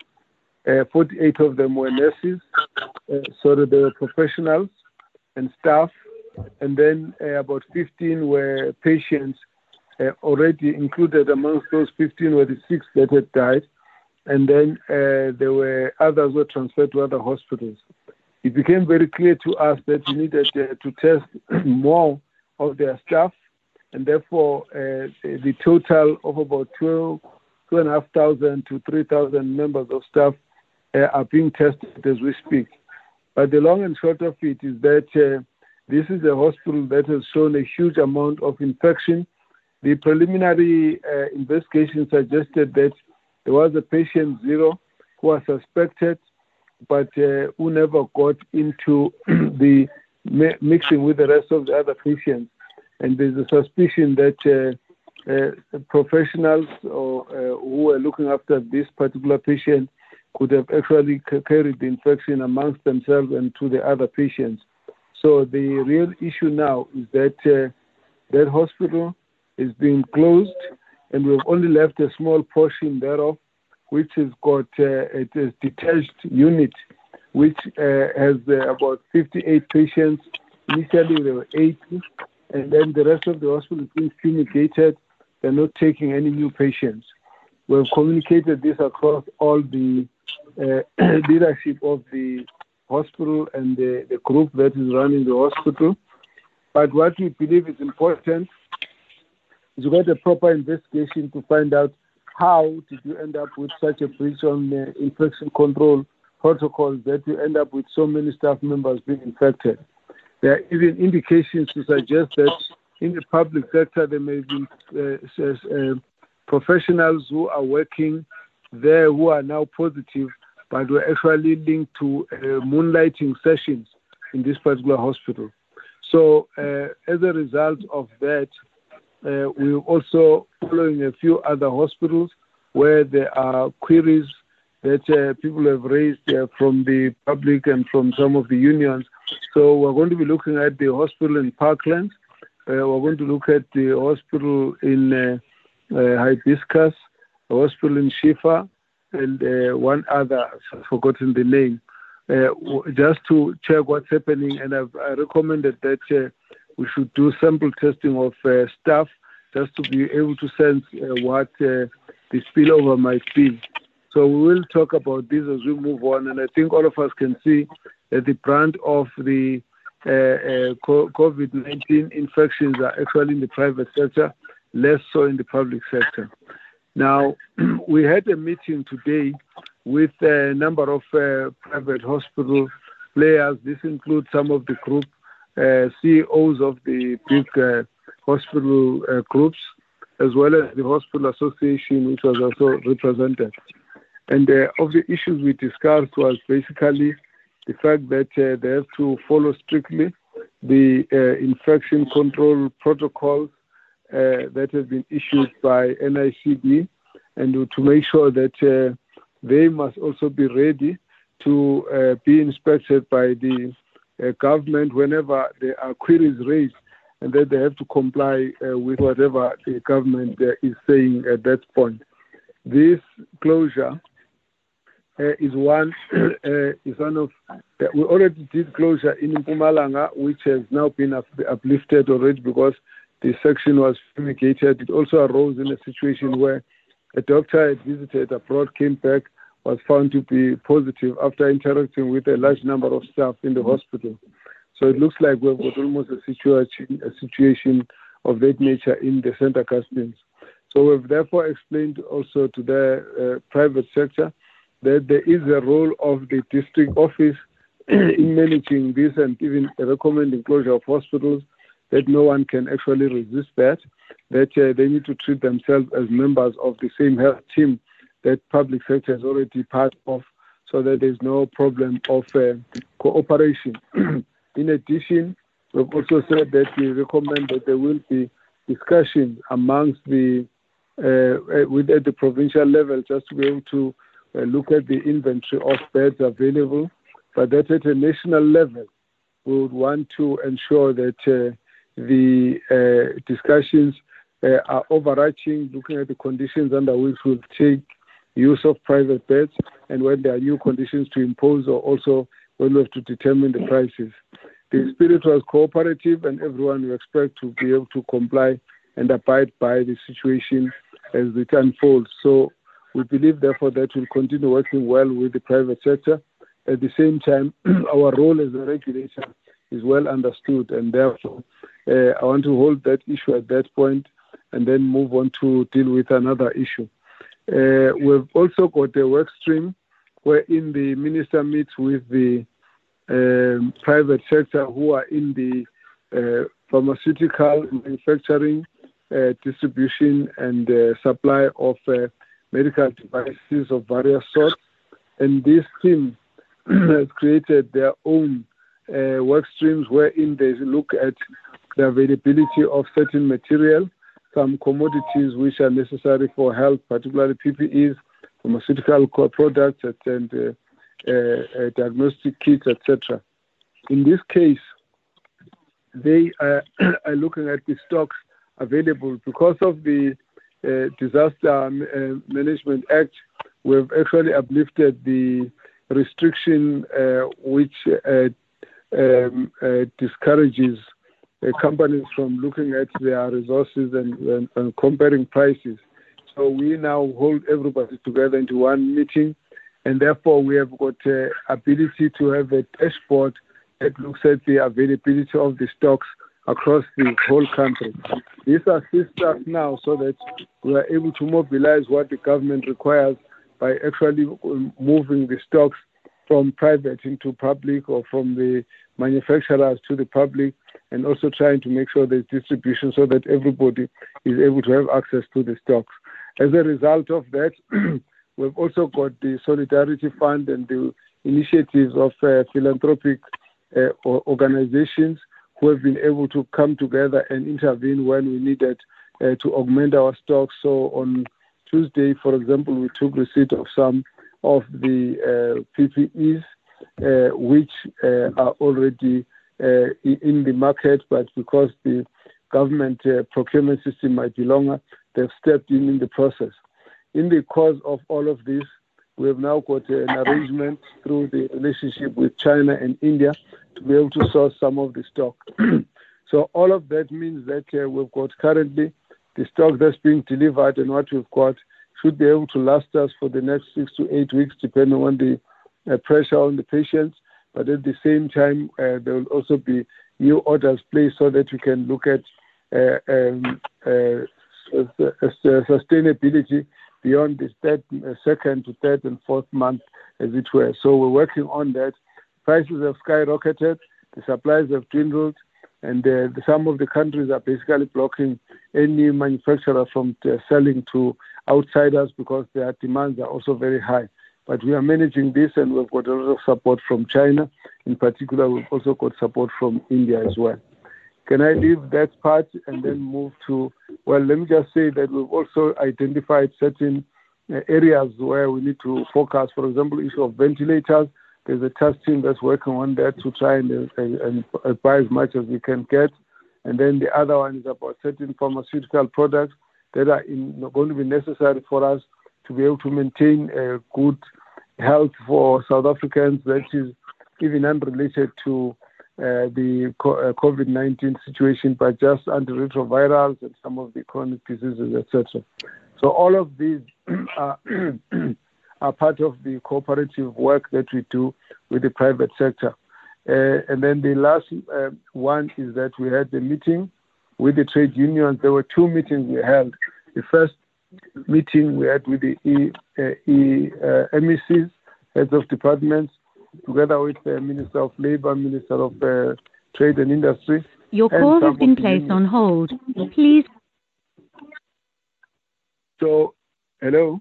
Uh, 48 of them were nurses, uh, so that they were professionals and staff and then uh, about 15 were patients uh, already included amongst those 15 were the six that had died, and then uh, there were others were transferred to other hospitals. It became very clear to us that we needed uh, to test more of their staff, and therefore uh, the total of about 12, 2,500 to 3,000 members of staff uh, are being tested as we speak. But the long and short of it is that this is a hospital that has shown a huge amount of infection. The preliminary uh, investigation suggested that there was a patient zero who was suspected, but uh, who never got into the mixing with the rest of the other patients. And there's a suspicion that uh, uh, professionals or, uh, who were looking after this particular patient could have actually carried the infection amongst themselves and to the other patients. So the real issue now is that that hospital is being closed, and we've only left a small portion thereof, which has got a, detached unit, which has about 58 patients. Initially, there were 80, and then the rest of the hospital is being fumigated. They're not taking any new patients. We've communicated this across all the uh, leadership of the hospital and the, group that is running the hospital. But what we believe is important is to get a proper investigation to find out how did you end up with such a breach on infection control protocols that you end up with so many staff members being infected. There are even indications to suggest that in the public sector there may be uh, uh, professionals who are working there who are now positive, but were actually linked to uh, moonlighting sessions in this particular hospital. So, uh, as a result of that, uh, we're also following a few other hospitals where there are queries that uh, people have raised from the public and from some of the unions. So we're going to be looking at the hospital in Parklands. Uh, we're going to look at the hospital in uh, uh, Hibiscus, hospital in Shifa, and uh, one other, I've forgotten the name, uh, just to check what's happening. And I've I recommended that uh, we should do sample testing of uh, staff just to be able to sense uh, what the spillover might be. So we will talk about this as we move on, and I think all of us can see the brunt of the uh, uh, COVID-19 infections are actually in the private sector, less so in the public sector. Now, we had a meeting today with a number of uh, private hospital players. This includes some of the group CEOs of the big hospital groups, as well as the hospital association, which was also represented. And of the issues we discussed was basically the fact that uh, they have to follow strictly the uh, infection control protocols uh, that have been issued by NICD and to make sure that they must also be ready to be inspected by the government whenever there are queries raised and that they have to comply with whatever the government is saying at that point. This closure is one uh, is one of uh, we already did closure in Mpumalanga, which has now been up, uplifted already because the section was fumigated. It also arose in a situation where a doctor had visited abroad, came back, was found to be positive after interacting with a large number of staff in the hospital. So it looks like we've got almost a situation, a situation of that nature in the center Augustine's. So we've therefore explained also to the uh, private sector that there is a role of the district office in managing this and even recommending closure of hospitals, that no one can actually resist that, that uh, they need to treat themselves as members of the same health team that public sector is already part of, so that there's no problem of uh, cooperation. in addition, we've also said that we recommend that there will be discussion amongst the uh, with at the provincial level just to be able to uh, look at the inventory of beds available, but that at a national level, we would want to ensure that uh, the uh, discussions uh, are overarching, looking at the conditions under which we'll take use of private beds and when there are new conditions to impose or also when we have to determine the prices. The spirit was cooperative and everyone we expect to be able to comply and abide by the situation as it unfolds. So we believe, therefore, that we'll continue working well with the private sector. At the same time, our role as a regulator is well understood, and therefore, uh, I want to hold that issue at that point and then move on to deal with another issue. Uh, we've also got a work stream wherein the minister meets with the um, private sector who are in the uh, pharmaceutical manufacturing, distribution, and supply of medical devices of various sorts. And this team has created their own uh, work streams wherein they look at the availability of certain material, some commodities which are necessary for health, particularly PPEs, pharmaceutical products, and uh, uh, uh, diagnostic kits, etc. In this case, they are, are, looking at the stocks available because of the Disaster uh, Management Act. We've actually uplifted the restriction uh, which um, discourages companies from looking at their resources and, comparing prices. So we now hold everybody together into one meeting, and therefore we have got uh, ability to have a dashboard that looks at the availability of the stocks across the whole country. This assists us now so that we are able to mobilize what the government requires by actually moving the stocks from private into public or from the manufacturers to the public and also trying to make sure there's distribution so that everybody is able to have access to the stocks. As a result of that, we've also got the Solidarity Fund and the initiatives of uh, philanthropic uh, organizations who have been able to come together and intervene when we needed uh, to augment our stocks. So on Tuesday, for example, we took receipt of some of the uh, PPEs, uh, which uh, are already uh, in the market, but because the government procurement system might be longer, they've stepped in in the process. In the course of all of this, we have now got an arrangement through the relationship with China and India to be able to source some of the stock. so all of that means that uh, we've got currently the stock that's being delivered and what we've got should be able to last us for the next six to eight weeks, depending on the uh, pressure on the patients. But at the same time, uh, there will also be new orders placed so that we can look at um, sustainability beyond this third, uh, second to third and fourth month, as it were. So we're working on that. Prices have skyrocketed, the supplies have dwindled, and uh, some of the countries are basically blocking any manufacturer from uh, selling to outsiders because their demands are also very high. But we are managing this, and we've got a lot of support from China. In particular, we've also got support from India as well. Can I leave that part and then move to, well, let me just say that we've also identified certain uh, areas where we need to focus. For example, issue of ventilators. There's a task team that's working on that to try and, uh, and buy as much as we can get. And then the other one is about certain pharmaceutical products that are in, going to be necessary for us to be able to maintain a good health for South Africans that is even unrelated to the uh, COVID 19 situation, but just antiretrovirals and some of the chronic diseases, etc. So, all of these are, are part of the cooperative work that we do with the private sector. Uh, and then the last uh, one is that we had the meeting with the trade unions. There were two meetings we held. The first meeting we had with the e, uh, e, MECs, heads of departments, together with the Minister of Labour, Minister of uh, Trade and Industry.
Your call has been placed on hold. Please.
So, hello?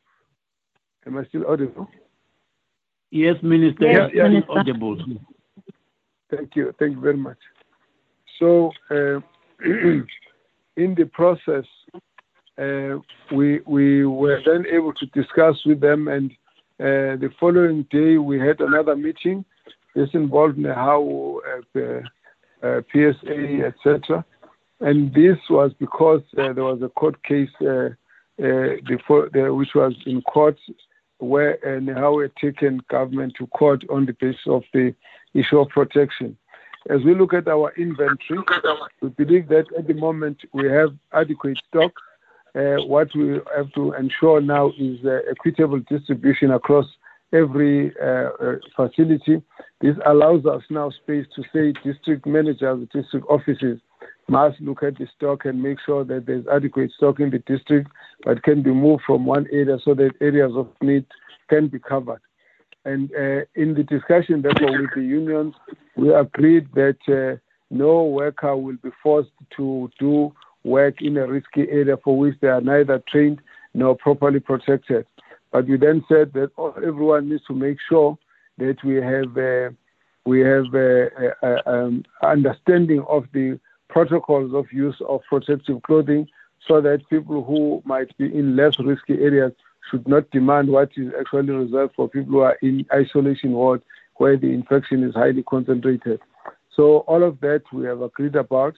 Am I still audible?
Yes, Minister.
Yes,
yes,
Minister.
audible.
Thank you. Thank you very much. So, uh, in the process, uh, we we were then able to discuss with them and the following day, we had another meeting. This involved how uh, uh, PSA, etc. And this was because there was a court case before, which was in court where and how we had taken government to court on the basis of the issue of protection. As we look at our inventory, we believe that at the moment we have adequate stock uh, what we have to ensure now is uh, equitable distribution across every uh, facility. This allows us now space to say district managers, district offices must look at the stock and make sure that there's adequate stock in the district, but can be moved from one area so that areas of need can be covered. And uh, in the discussion, therefore, with the unions, we agreed that uh, no worker will be forced to do work in a risky area for which they are neither trained nor properly protected. But we then said that everyone needs to make sure that we have uh, we have uh, uh, um, understanding of the protocols of use of protective clothing so that people who might be in less risky areas should not demand what is actually reserved for people who are in isolation ward where the infection is highly concentrated. So all of that we have agreed about.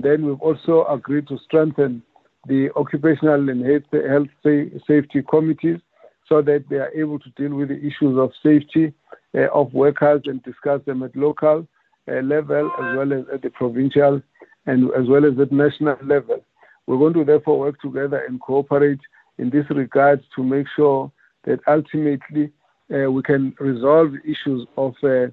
Then we've also agreed to strengthen the occupational and health safety committees so that they are able to deal with the issues of safety uh, of workers and discuss them at local uh, level as well as at the provincial and as well as at national level. We're going to therefore work together and cooperate in this regard to make sure that ultimately uh, we can resolve issues of uh,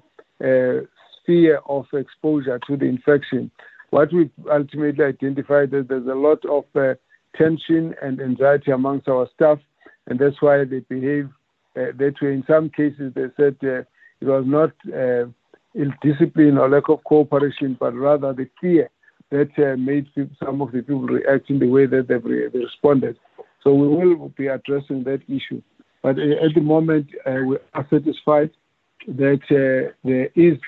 uh, fear of exposure to the infection. What we ultimately identified is there's a lot of uh, tension and anxiety amongst our staff, and that's why they behave uh, that way. In some cases, they said uh, it was not ill discipline or lack of cooperation, but rather the fear that uh, made some of the people react in the way that they, they responded. So we will be addressing that issue. But uh, at the moment, uh, we are satisfied that uh, there is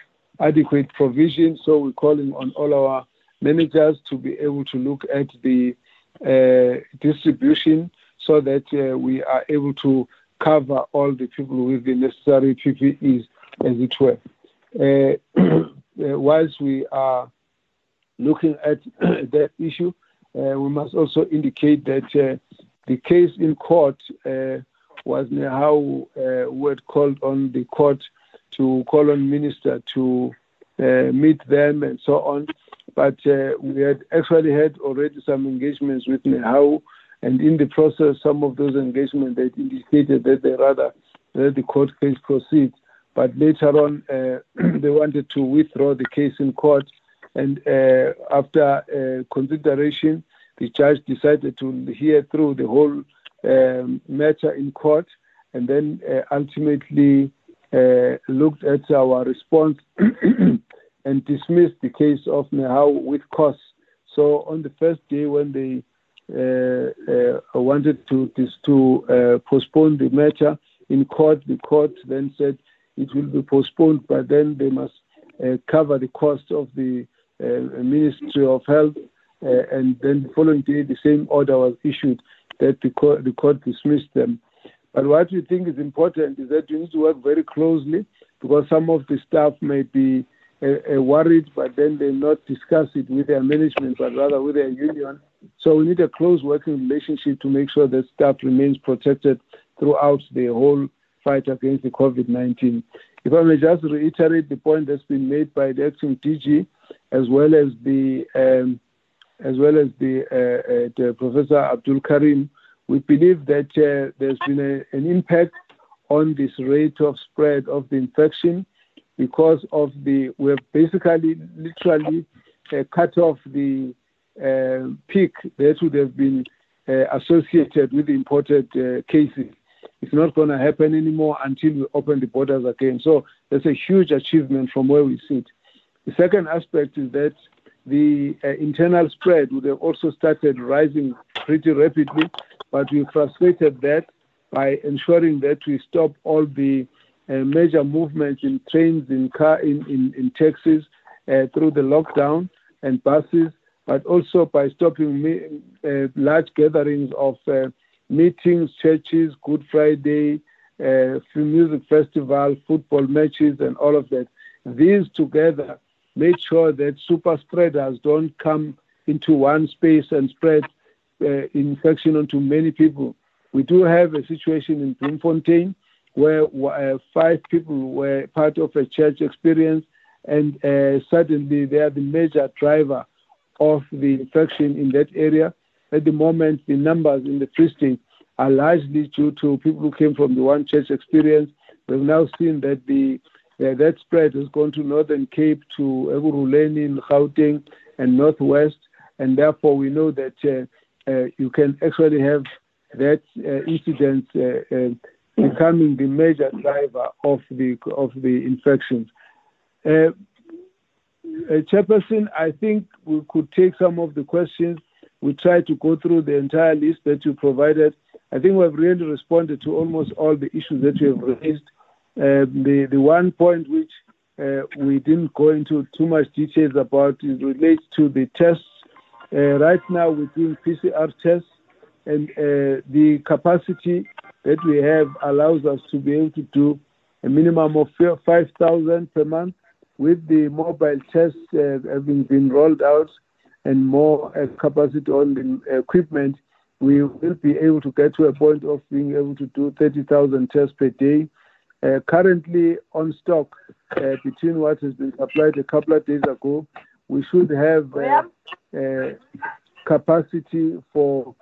adequate provision. So we're calling on all our managers to be able to look at the uh, distribution so that uh, we are able to cover all the people with the necessary PPEs, as it were. whilst we are looking at that issue, uh, we must also indicate that uh, the case in court uh, was how we had called on the court to call on minister to meet them and so on. But we had actually had already some engagements with NEHAWU, and in the process, some of those engagements they indicated that they rather let the court case proceed. But later on, uh, they wanted to withdraw the case in court and uh, after uh, consideration, the judge decided to hear through the whole um, matter in court and then uh, ultimately uh, looked at our response and dismissed the case of NEHAWU with cause. So on the first day when they uh, uh, wanted to, to postpone the matter in court, the court then said it will be postponed, but then they must cover the cost of the uh, Ministry of Health, uh, and then the following day the same order was issued that the court, the court dismissed them. But what we think is important is that you need to work very closely because some of the staff may be uh, uh, worried, but then they not discuss it with their management, but rather with their union. So we need a close working relationship to make sure that staff remains protected throughout the whole fight against the COVID-19. If I may just reiterate the point that's been made by the acting DG, as well as the um, as well as the, uh, uh, the Professor Abdool Karim, we believe that uh, there's been an impact on this rate of spread of the infection because of the we have basically literally uh, cut off the uh, peak that would have been associated with imported cases. It's not going to happen anymore until we open the borders again. So that's a huge achievement from where we sit. The second aspect is that the uh, internal spread would have also started rising pretty rapidly, but we frustrated that by ensuring that we stop all the uh, major movements in trains, in car, in, in, in taxis uh, through the lockdown and buses, but also by stopping me, large gatherings of meetings, churches, Good Friday, uh, music festival, football matches, and all of that. These together made sure that super spreaders don't come into one space and spread uh, infection onto many people. We do have a situation in Bloemfontein where uh, five people were part of a church experience, and uh, suddenly they are the major driver of the infection in that area. At the moment, the numbers in the Free are largely due to people who came from the one church experience. We've now seen that the that spread has gone to Northern Cape, to Ekurhuleni, Gauteng, and Northwest, and therefore we know that uh, uh, you can actually have that uh, incident uh, uh, becoming the major driver of the of the infections. Chairperson, I think we could take some of the questions. We tried to go through the entire list that you provided. I think we have really responded to almost all the issues that you have raised Uh, the the one point which uh, we didn't go into too much details about is relates to the tests. Uh, right now, we're doing PCR tests, and the capacity that we have allows us to be able to do a minimum of 5,000 per month. With the mobile tests having been rolled out and more capacity on the equipment, we will be able to get to a point of being able to do 30,000 tests per day. Uh, currently on stock, uh, between what has been supplied a couple of days ago, we should have uh, capacity for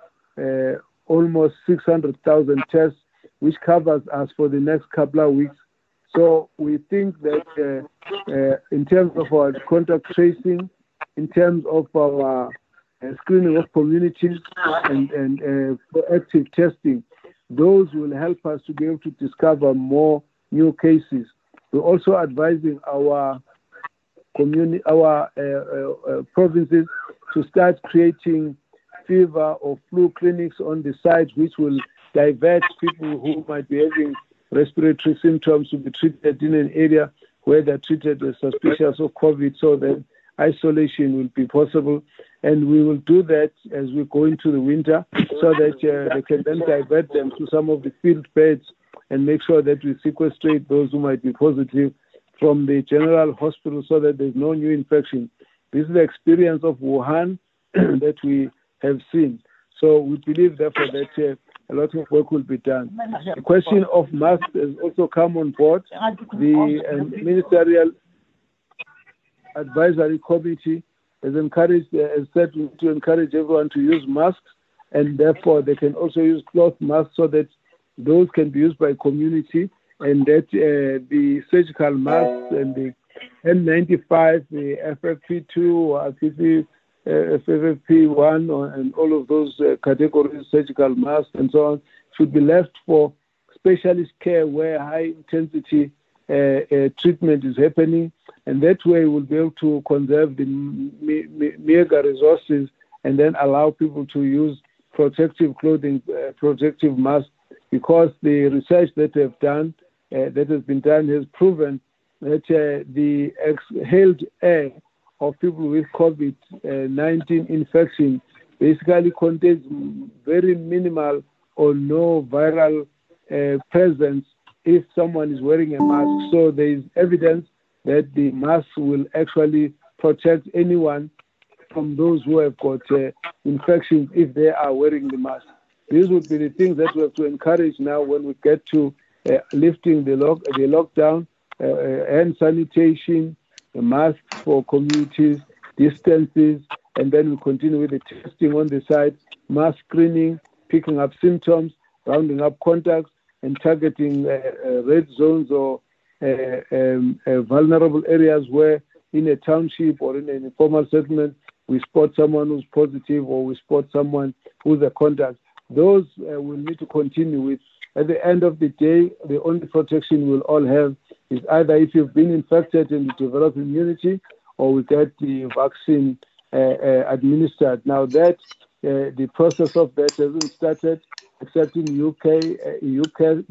almost 600,000 tests, which covers us for the next couple of weeks. So we think that in terms of our contact tracing, in terms of our screening of communities and proactive testing, those will help us to be able to discover more new cases. We're also advising our communities, our uh, uh, uh, provinces to start creating fever or flu clinics on the site, which will divert people who might be having respiratory symptoms to be treated in an area where they're treated as suspicious of COVID, so that isolation will be possible. And we will do that as we go into the winter so that they can then divert them to some of the field beds and make sure that we sequestrate those who might be positive from the general hospital so that there's no new infection. This is the experience of Wuhan that we have seen. So we believe, therefore, that uh, a lot of work will be done. The question of masks has also come on board. The um, Ministerial Advisory Committee has encouraged, uh, has said to encourage everyone to use masks, and therefore they can also use cloth masks so that those can be used by community, and that uh, the surgical masks and the N95, the FFP2 uh, or FFP1, and all of those uh, categories, surgical masks and so on, should be left for specialist care where high-intensity treatment is happening. And that way, we'll be able to conserve the meager resources and then allow people to use protective clothing, protective masks, because the research that have done uh, that has been done has proven that uh, the exhaled air of people with COVID-19 infection basically contains very minimal or no viral uh, presence if someone is wearing a mask. So there is evidence that the mask will actually protect anyone from those who have got uh, infections if they are wearing the mask. These would be the things that we have to encourage now when we get to uh, lifting the lock, the lockdown, uh, uh, hand sanitation, the masks for communities, distances, and then we continue with the testing on the site, mass screening, picking up symptoms, rounding up contacts, and targeting red zones or um, vulnerable areas where in a township or in an informal settlement, we spot someone who's positive or we spot someone who's a contact. Those uh, we'll need to continue with. At the end of the day, the only protection we'll all have is either if you've been infected and you develop immunity or we get the vaccine uh, uh, administered. Now that the process of that hasn't started except in UK UK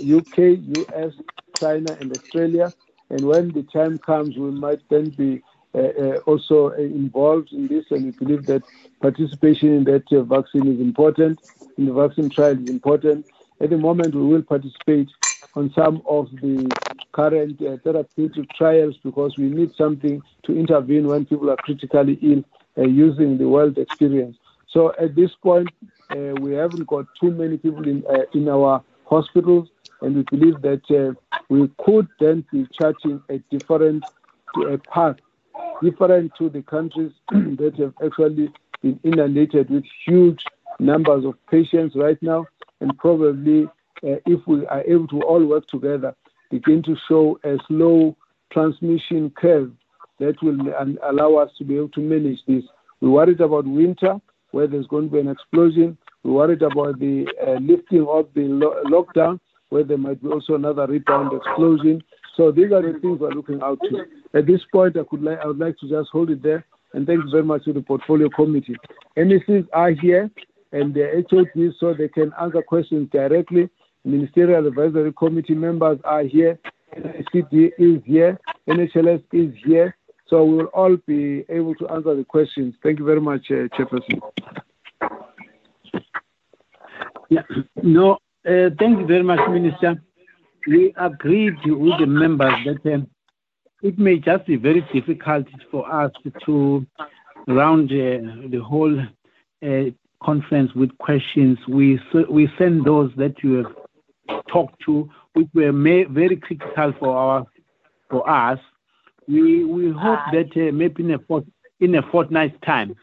U.K., U.S., China, and Australia. And when the time comes, we might then be Uh, uh, also involved in this, and we believe that participation in that uh, vaccine is important, in the vaccine trial is important. At the moment, we will participate on some of the current therapeutic trials because we need something to intervene when people are critically ill using the world experience. So at this point, we haven't got too many people in our hospitals, and we believe that we could then be charting a different path, different to the countries that have actually been inundated with huge numbers of patients right now. And probably, uh, if we are able to all work together, begin to show a slow transmission curve that will allow us to be able to manage this. We're worried about winter, where there's going to be an explosion. We're worried about the uh, lifting of the lockdown, where there might be also another rebound explosion. So these are the things we're looking out to. At this point, I would like to just hold it there, and thank you very much to the portfolio committee. MECs are here, and they're HODs, so they can answer questions directly. Ministerial Advisory Committee members are here. NCD is here. NHLS is here. So we will all be able to answer the questions. Thank you very much, uh, Chairperson.
Yeah. No, uh, thank you very much, Minister. We agreed with the members that um, it may just be very difficult for us to round uh, the whole uh, conference with questions. We we send those that you have talked to, which were very critical for our for us. We we hope that uh, maybe in a fort, in a fortnight's time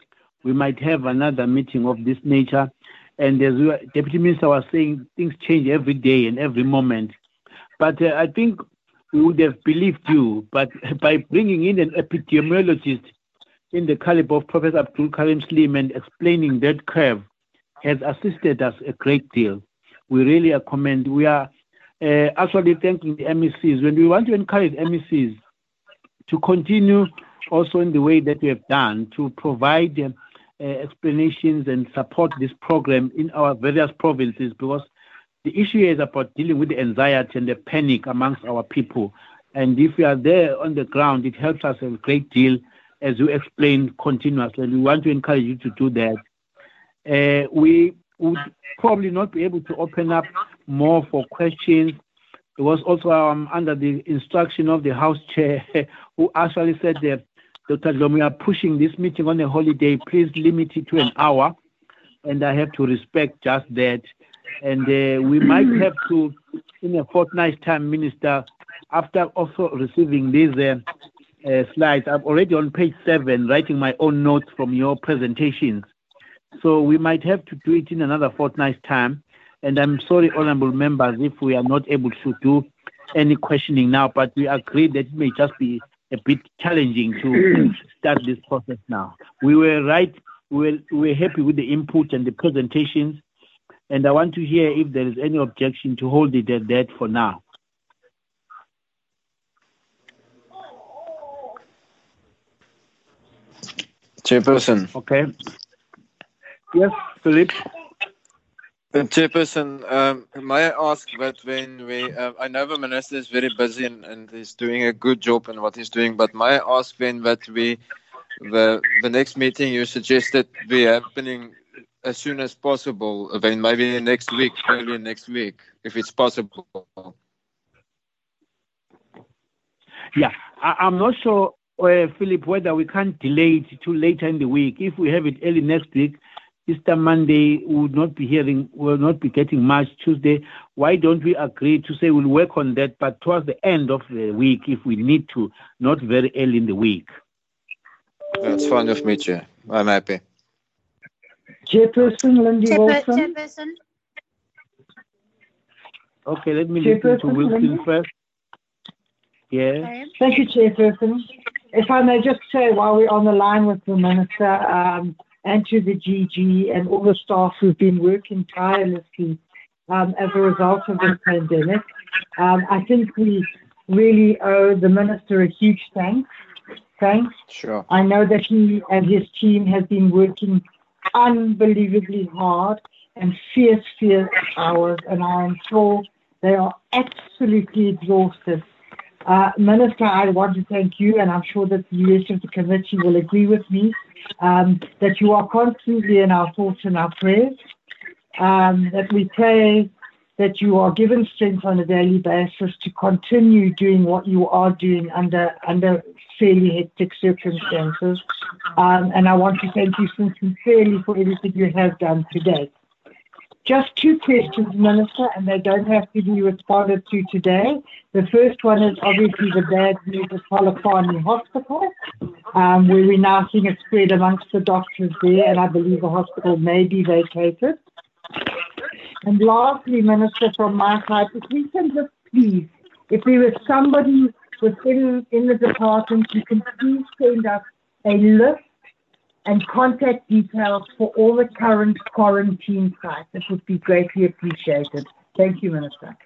we might have another meeting of this nature. And as we, Deputy Minister was saying, things change every day and every moment. But uh, I think we would have believed you. But by bringing in an epidemiologist in the caliber of Professor Abdool Karim Salim and explaining that curve has assisted us a great deal. We really commend. We are uh, actually thanking the MECs. When we want to encourage MECs to continue also in the way that we have done to provide uh, explanations and support this program in our various provinces because the issue is about dealing with the anxiety and the panic amongst our people. And if we are there on the ground, it helps us a great deal, as you explained continuously. We want to encourage you to do that. Uh, we would probably not be able to open up more for questions. It was also um, under the instruction of the House Chair, who actually said that, Dr. Dhlomo, we are pushing this meeting on a holiday. Please limit it to an hour. And I have to respect just that and uh, we might have to, in a fortnight's time, Minister, after also receiving these uh, uh, slides, I'm already on page seven, writing my own notes from your presentations. So we might have to do it in another fortnight's time. And I'm sorry, honorable members, if we are not able to do any questioning now, but we agree that it may just be a bit challenging to start this process now. We were right, we were, we were happy with the input and the presentations, and I want to hear if there is any objection to hold it at that for now.
Chairperson.
Okay. Yes, Philip.
Uh, Chairperson, um, may I ask that when we, uh, I know the minister is very busy and, and he's doing a good job in what he's doing, but may I ask when that we, the the next meeting you suggested be happening as soon as possible. Mean, maybe next week, early next week, if it's possible.
Yeah, I, am not sure, uh, Philip, whether we can't delay it to later in the week. If we have it early next week, Easter Monday we would not be hearing, will not be getting much Tuesday. Why don't we agree to say we'll work on that, but towards the end of the week if we need to, not very early in the week.
That's fine with me, Chair. I'm happy.
Chairperson Lindy
Chairper-
Wilson.
Chairperson.
Okay, let me listen to
Chairperson
Wilson
Lindy.
first. Yeah.
Thank you, Chairperson. If I may just say, while we're on the line with the Minister um, and to the GG and all the staff who've been working tirelessly um, as a result of this pandemic, um, I think we really owe the Minister a huge thanks. Thanks.
Sure.
I know that he and his team have been working unbelievably hard and fierce, fierce hours, and I am sure they are absolutely exhausted. Uh, Minister, I want to thank you, and I'm sure that the rest of the committee will agree with me um, that you are constantly in our thoughts and our prayers. Um, that we pray that you are given strength on a daily basis to continue doing what you are doing under under fairly hectic circumstances. Um, and I want to thank you sincerely for everything you have done today. Just two questions, Minister, and they don't have to be responded to today. The first one is obviously the bad news at Polokwane Hospital, um, where we're now seeing a spread amongst the doctors there, and I believe the hospital may be vacated. And lastly, Minister, from my side, if we can just please, if there is somebody within in the department, you can please send us a list and contact details for all the current quarantine sites. It would be greatly appreciated. Thank you, Minister.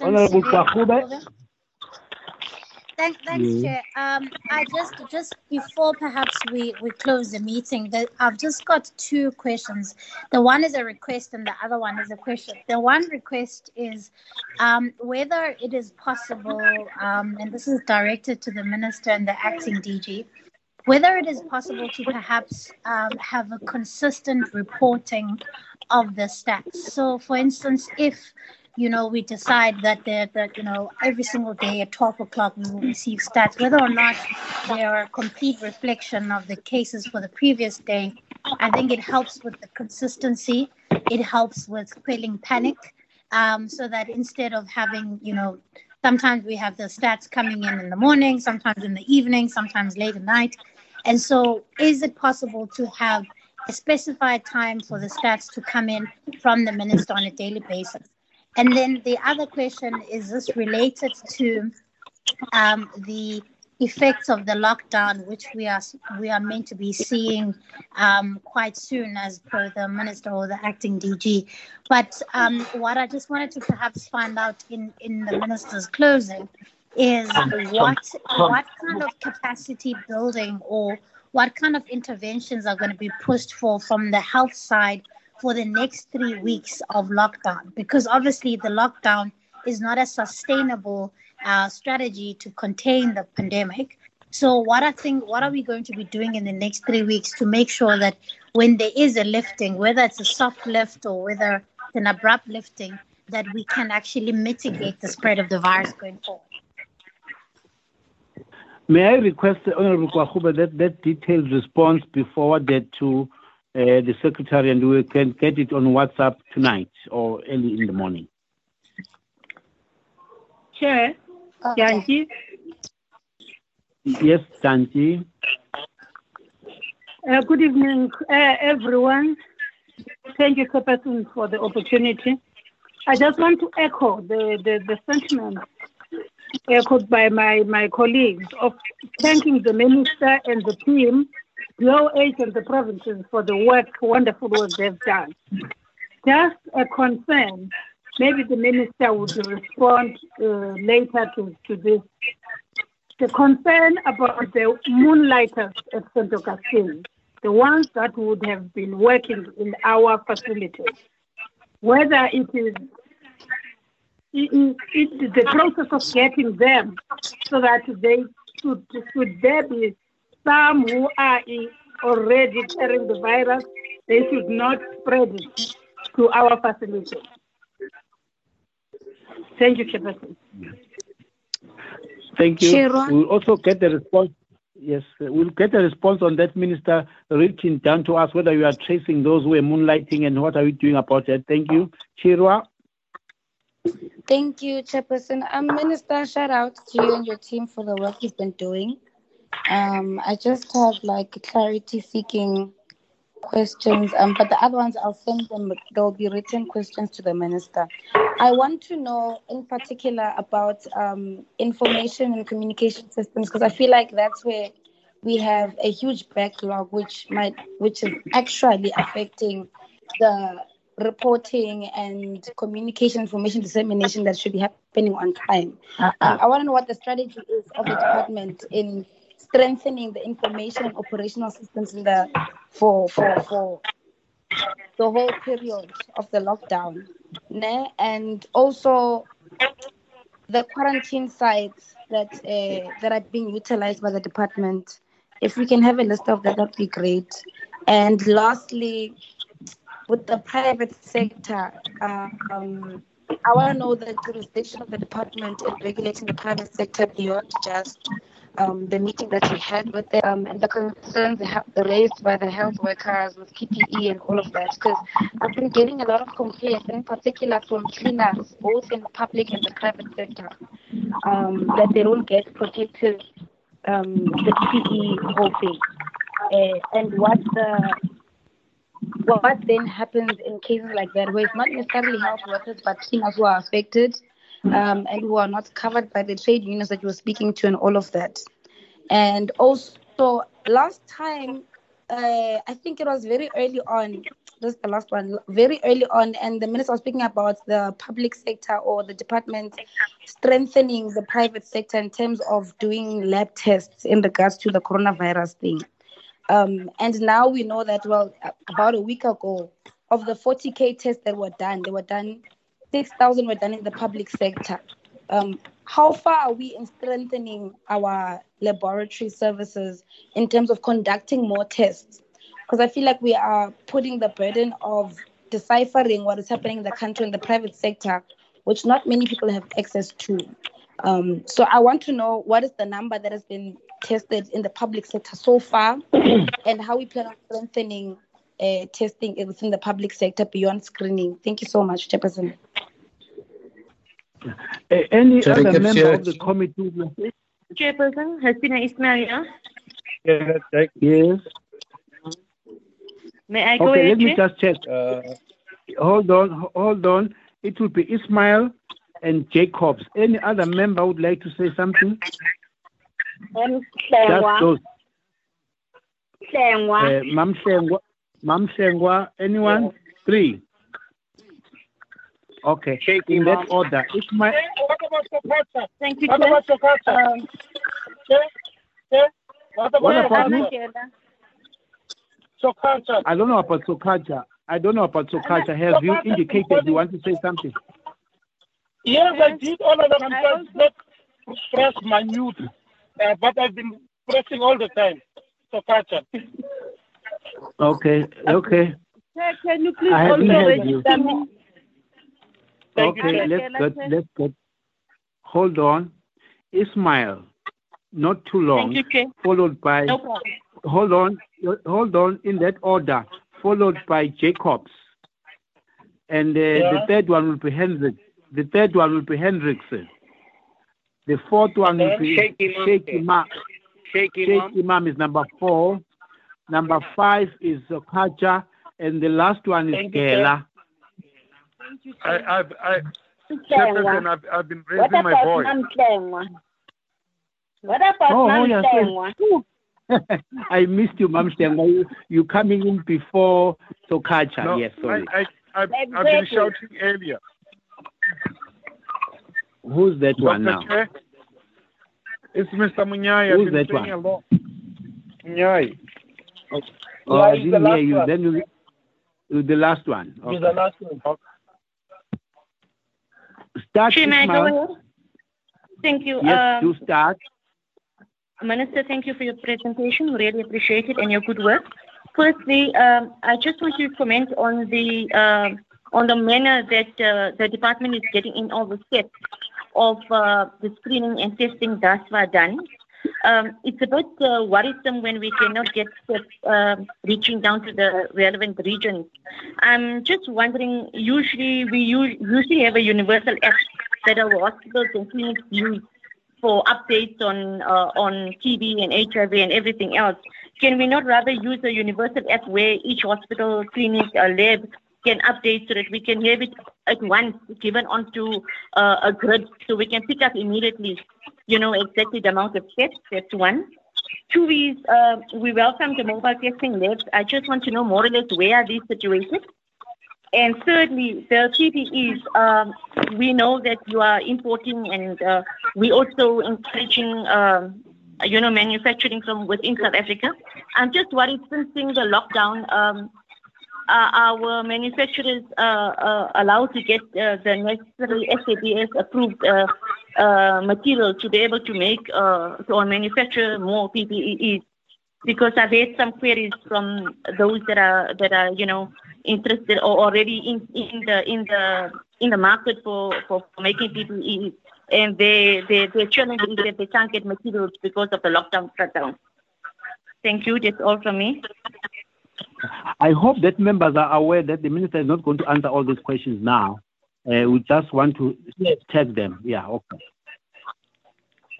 Honorable Kwakube.
Thank, thanks. Chair. Um, I just, just before perhaps we, we close the meeting, that I've just got two questions. The one is a request, and the other one is a question. The one request is um, whether it is possible, um, and this is directed to the minister and the acting DG, whether it is possible to perhaps um, have a consistent reporting of the stats. So, for instance, if you know we decide that that you know every single day at 12 o'clock we will receive stats, whether or not they are a complete reflection of the cases for the previous day, I think it helps with the consistency. It helps with quelling panic, um, so that instead of having you know sometimes we have the stats coming in in the morning, sometimes in the evening, sometimes late at night. And so, is it possible to have a specified time for the stats to come in from the minister on a daily basis? And then the other question is this related to um, the effects of the lockdown, which we are we are meant to be seeing um, quite soon, as per the minister or the acting DG. But um, what I just wanted to perhaps find out in in the minister's closing is what what kind of capacity building or what kind of interventions are going to be pushed for from the health side for the next three weeks of lockdown because obviously the lockdown is not a sustainable uh, strategy to contain the pandemic. So what i think what are we going to be doing in the next three weeks to make sure that when there is a lifting whether it's a soft lift or whether it's an abrupt lifting that we can actually mitigate the spread of the virus going forward?
May I request Honorable Gwarube that that detailed response be forwarded to the Secretary and we can get it on WhatsApp tonight or early in the morning.
Chair, Yanji,
Yes, Tanti.
uh, good evening, uh, everyone. Thank you, Chairperson, for the opportunity. I just want to echo the, the, the sentiment echoed by my, my colleagues of thanking the minister and the team, the OH and the provinces for the work, wonderful work they've done. Just a concern, maybe the minister would respond uh, later to, to this. The concern about the moonlighters at St. Augustine, the ones that would have been working in our facilities, whether it is it, it, the process of getting them so that they should, should there be some who are already carrying the virus, they should not spread it to our facilities. Thank you, Chairperson.
Thank you.
Chirwa.
We'll also get the response. Yes, we'll get a response on that, Minister, reaching down to us whether you are tracing those who are moonlighting and what are you doing about it. Thank you. Chirwa.
Thank you, Chairperson. Um, Minister, shout out to you and your team for the work you've been doing. Um, I just have like clarity seeking questions, um, but the other ones I'll send them. There'll be written questions to the minister. I want to know in particular about um, information and communication systems because I feel like that's where we have a huge backlog, which might, which is actually affecting the reporting and communication information dissemination that should be happening on time. Um, I want to know what the strategy is of the department in strengthening the information and operational systems in the for for for the whole period of the lockdown, ne? and also the quarantine sites that uh, that are being utilized by the department. If we can have a list of that, that'd be great. And lastly, with the private sector, um, I want to know the jurisdiction of the department in regulating the private sector beyond just um, the meeting that we had with them and the concerns raised by the health workers with PPE and all of that. Because I've been getting a lot of complaints, in particular from cleaners, both in the public and the private sector, um, that they don't get protective um, the PPE whole thing. Uh, and what the what then happens in cases like that, where it's not necessarily health workers, but cleaners who are affected um, and who are not covered by the trade unions that you were speaking to, and all of that. And also, last time uh, I think it was very early on. This is the last one. Very early on, and the minister was speaking about the public sector or the department strengthening the private sector in terms of doing lab tests in regards to the coronavirus thing. Um, and now we know that well, about a week ago, of the 40k tests that were done, they were done 6,000 were done in the public sector. Um, how far are we in strengthening our laboratory services in terms of conducting more tests? Because I feel like we are putting the burden of deciphering what is happening in the country in the private sector, which not many people have access to. Um, so I want to know what is the number that has been tested in the public sector so far, and how we plan on strengthening uh, testing within the public sector beyond screening. Thank you so much, Chairperson.
Uh, any
Sorry,
other member
Chair.
of the committee?
Chairperson, Haseena Ismail.
Yes. Yes.
May I go
Okay,
ahead,
let me just check. Uh, hold on, hold on. It will be Ismail and Jacobs. Any other member would like to say something?
Um,
Just those.
Hlengwa.
Uh, Mam Hlengwa, Mam Hlengwa, anyone? Three. Okay, in that order. Ismail,
What about Sokata?
Thank you,
What
Chair.
about Sokata?
Um,
Chair? Chair? What
What
about
about
Sokata?
I don't know about Sokaja. I don't know about Sokaja. Have you indicated you want to say something?
Yes, I did all of that. I'm trying to not press my mute, uh, but I've been pressing all the time. Sokata.
Okay, okay.
Chair, can you please
I haven't
also
heard you.
register me?
Thank
Okay,
Chair.
let's get, let's get, hold on. Ismail, not too long,
Thank you, Chair.
followed by,
No problem.
hold on, hold on in that order, followed by Jacobs. And uh, the third one will be Hendrik. The third one will be Hendrickson. The fourth one will be
Shaik Emam.
Shaik Emam.
Sheikh
Shaik
Emam.
Imam is number four. Number five is Sokaja. And the last one is
Thank you, Chair.
Gela.
I, I've, I, Chairperson, I've, I've been
What
raising my
about
voice.
Mam What oh, about
Oh, oh,
Mam
yeah,
Hlengwa?
I missed you, Mam Hlengwa. You, you coming in before Sokacha.
No,
yes, sorry.
I, I, I've, I've been shouting earlier.
Who's that one now?
Dr. Chair, it's Mr. Munyai. I've been
that one?
a. Munyai.
Oh,
Yeah,
I didn't hear you.
one.
Then you, you the last one. Okay.
the last one.
Start,
Chair, may I
Ismail.
ahead? Thank you.
Yes,
Um,
you start.
Minister, thank you for your presentation. Really appreciate it and your good work. Firstly, um, I just want to comment on the uh, on the manner that uh, the department is getting in all the steps of uh, the screening and testing thus far done. Um, it's a bit uh, worrisome when we cannot get um reaching down to the relevant regions. I'm just wondering. Usually, we usually have a universal app that our hospitals and clinics use for updates on uh, on TB and HIV and everything else. Can we not rather use a universal app where each hospital, clinic, or lab can update so that we can have it at once given onto uh, a grid so we can pick up immediately, you know, exactly the amount of tests? That's one. Two is uh, we welcome the mobile testing labs. I just want to know more or less where are these situated? And thirdly, the PPEs, um, we know that you are importing and uh, we also encouraging, um, you know, manufacturing from within South Africa. I'm just worried since the lockdown, um, our manufacturers uh, uh, allowed to get uh, the necessary SABS approved uh, uh, material to be able to make uh, or manufacture more PPEs? Because I've had some queries from those that are that are you know interested or already in, in the in the in the market for, for making PPEs, and they they their challenge is that they can't get materials because of the lockdown shutdown. Thank you. That's all from me.
I hope that members are aware that the minister is not going to answer all these questions now. Uh, we just want to check them. Yeah, okay.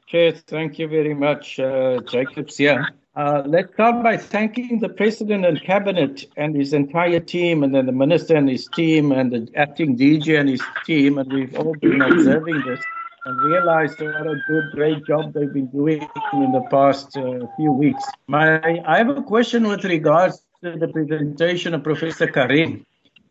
Chair, thank you very much, uh, Jacobs. Yeah. Uh, let's start by thanking the President and Cabinet and his entire team, and then the Minister and his team, and the acting DG and his team, and we've all been observing this. and realized what a good, great job they've been doing in the past uh, few weeks. My, I have a question with regards to the presentation of Professor Karim.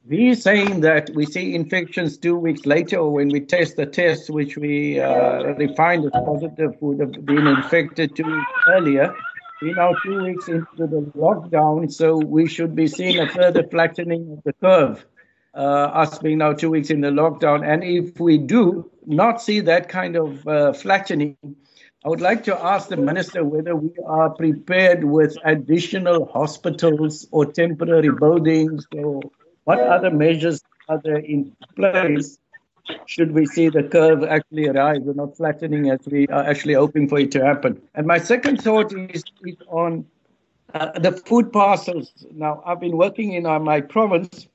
He's saying that we see infections two weeks later, or when we test the test, which we uh, refined as positive, would have been infected two weeks earlier. We're now two weeks into the lockdown, so we should be seeing a further flattening of the curve. Uh, us being now two weeks in the lockdown, and if we do not see that kind of uh, flattening, I would like to ask the minister whether we are prepared with additional hospitals or temporary buildings or what other measures are there in place should we see the curve actually rise and not flattening as we are actually hoping for it to happen? And my second thought is, is on uh, the food parcels. Now, I've been working in uh, my province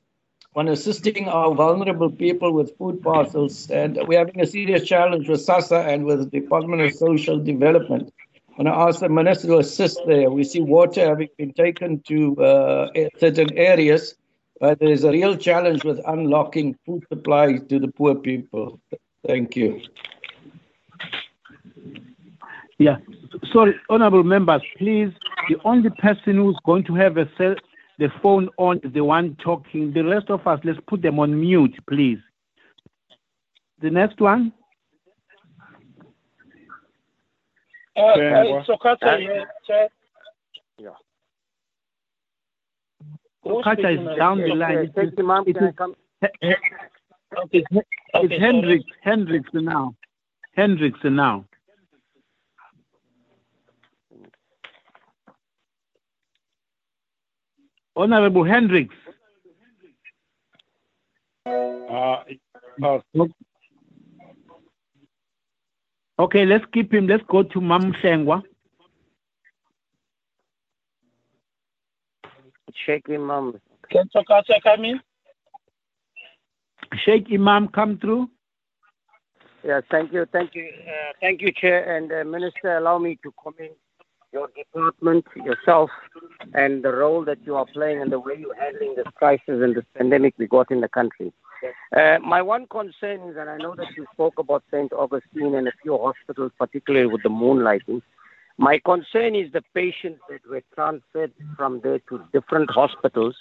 on assisting our vulnerable people with food parcels, and we're having a serious challenge with SASSA and with the Department of Social Development. And I asked the minister to assist there. We see water having been taken to uh, certain areas, but there is a real challenge with unlocking food supply to the poor people. Thank you.
Yeah. Sorry, honorable members, please. The only person who's going to have a cell, the phone on is the one talking. The rest of us, let's put them on mute, please. The next one.
Uh, uh, so, Kata, yeah.
Okacha is down the line. It is, it is,
Okay.
it's Hendricks, Hendricks now. Hendricks now. Honorable Hendricks.
Uh, uh,
Okay, let's keep him. Let's go to Mam Hlengwa.
Shaik Emam.
Can Sokasa come in?
Shaik Emam come through.
Yeah, thank you, thank you, uh, thank you, Chair and uh, Minister. Allow me to comment your department, yourself, and the role that you are playing and the way you're handling this crisis and this pandemic we got in the country. Uh, my one concern is, and I know that you spoke about St. Augustine and a few hospitals, particularly with the moonlighting. My concern is the patients that were transferred from there to different hospitals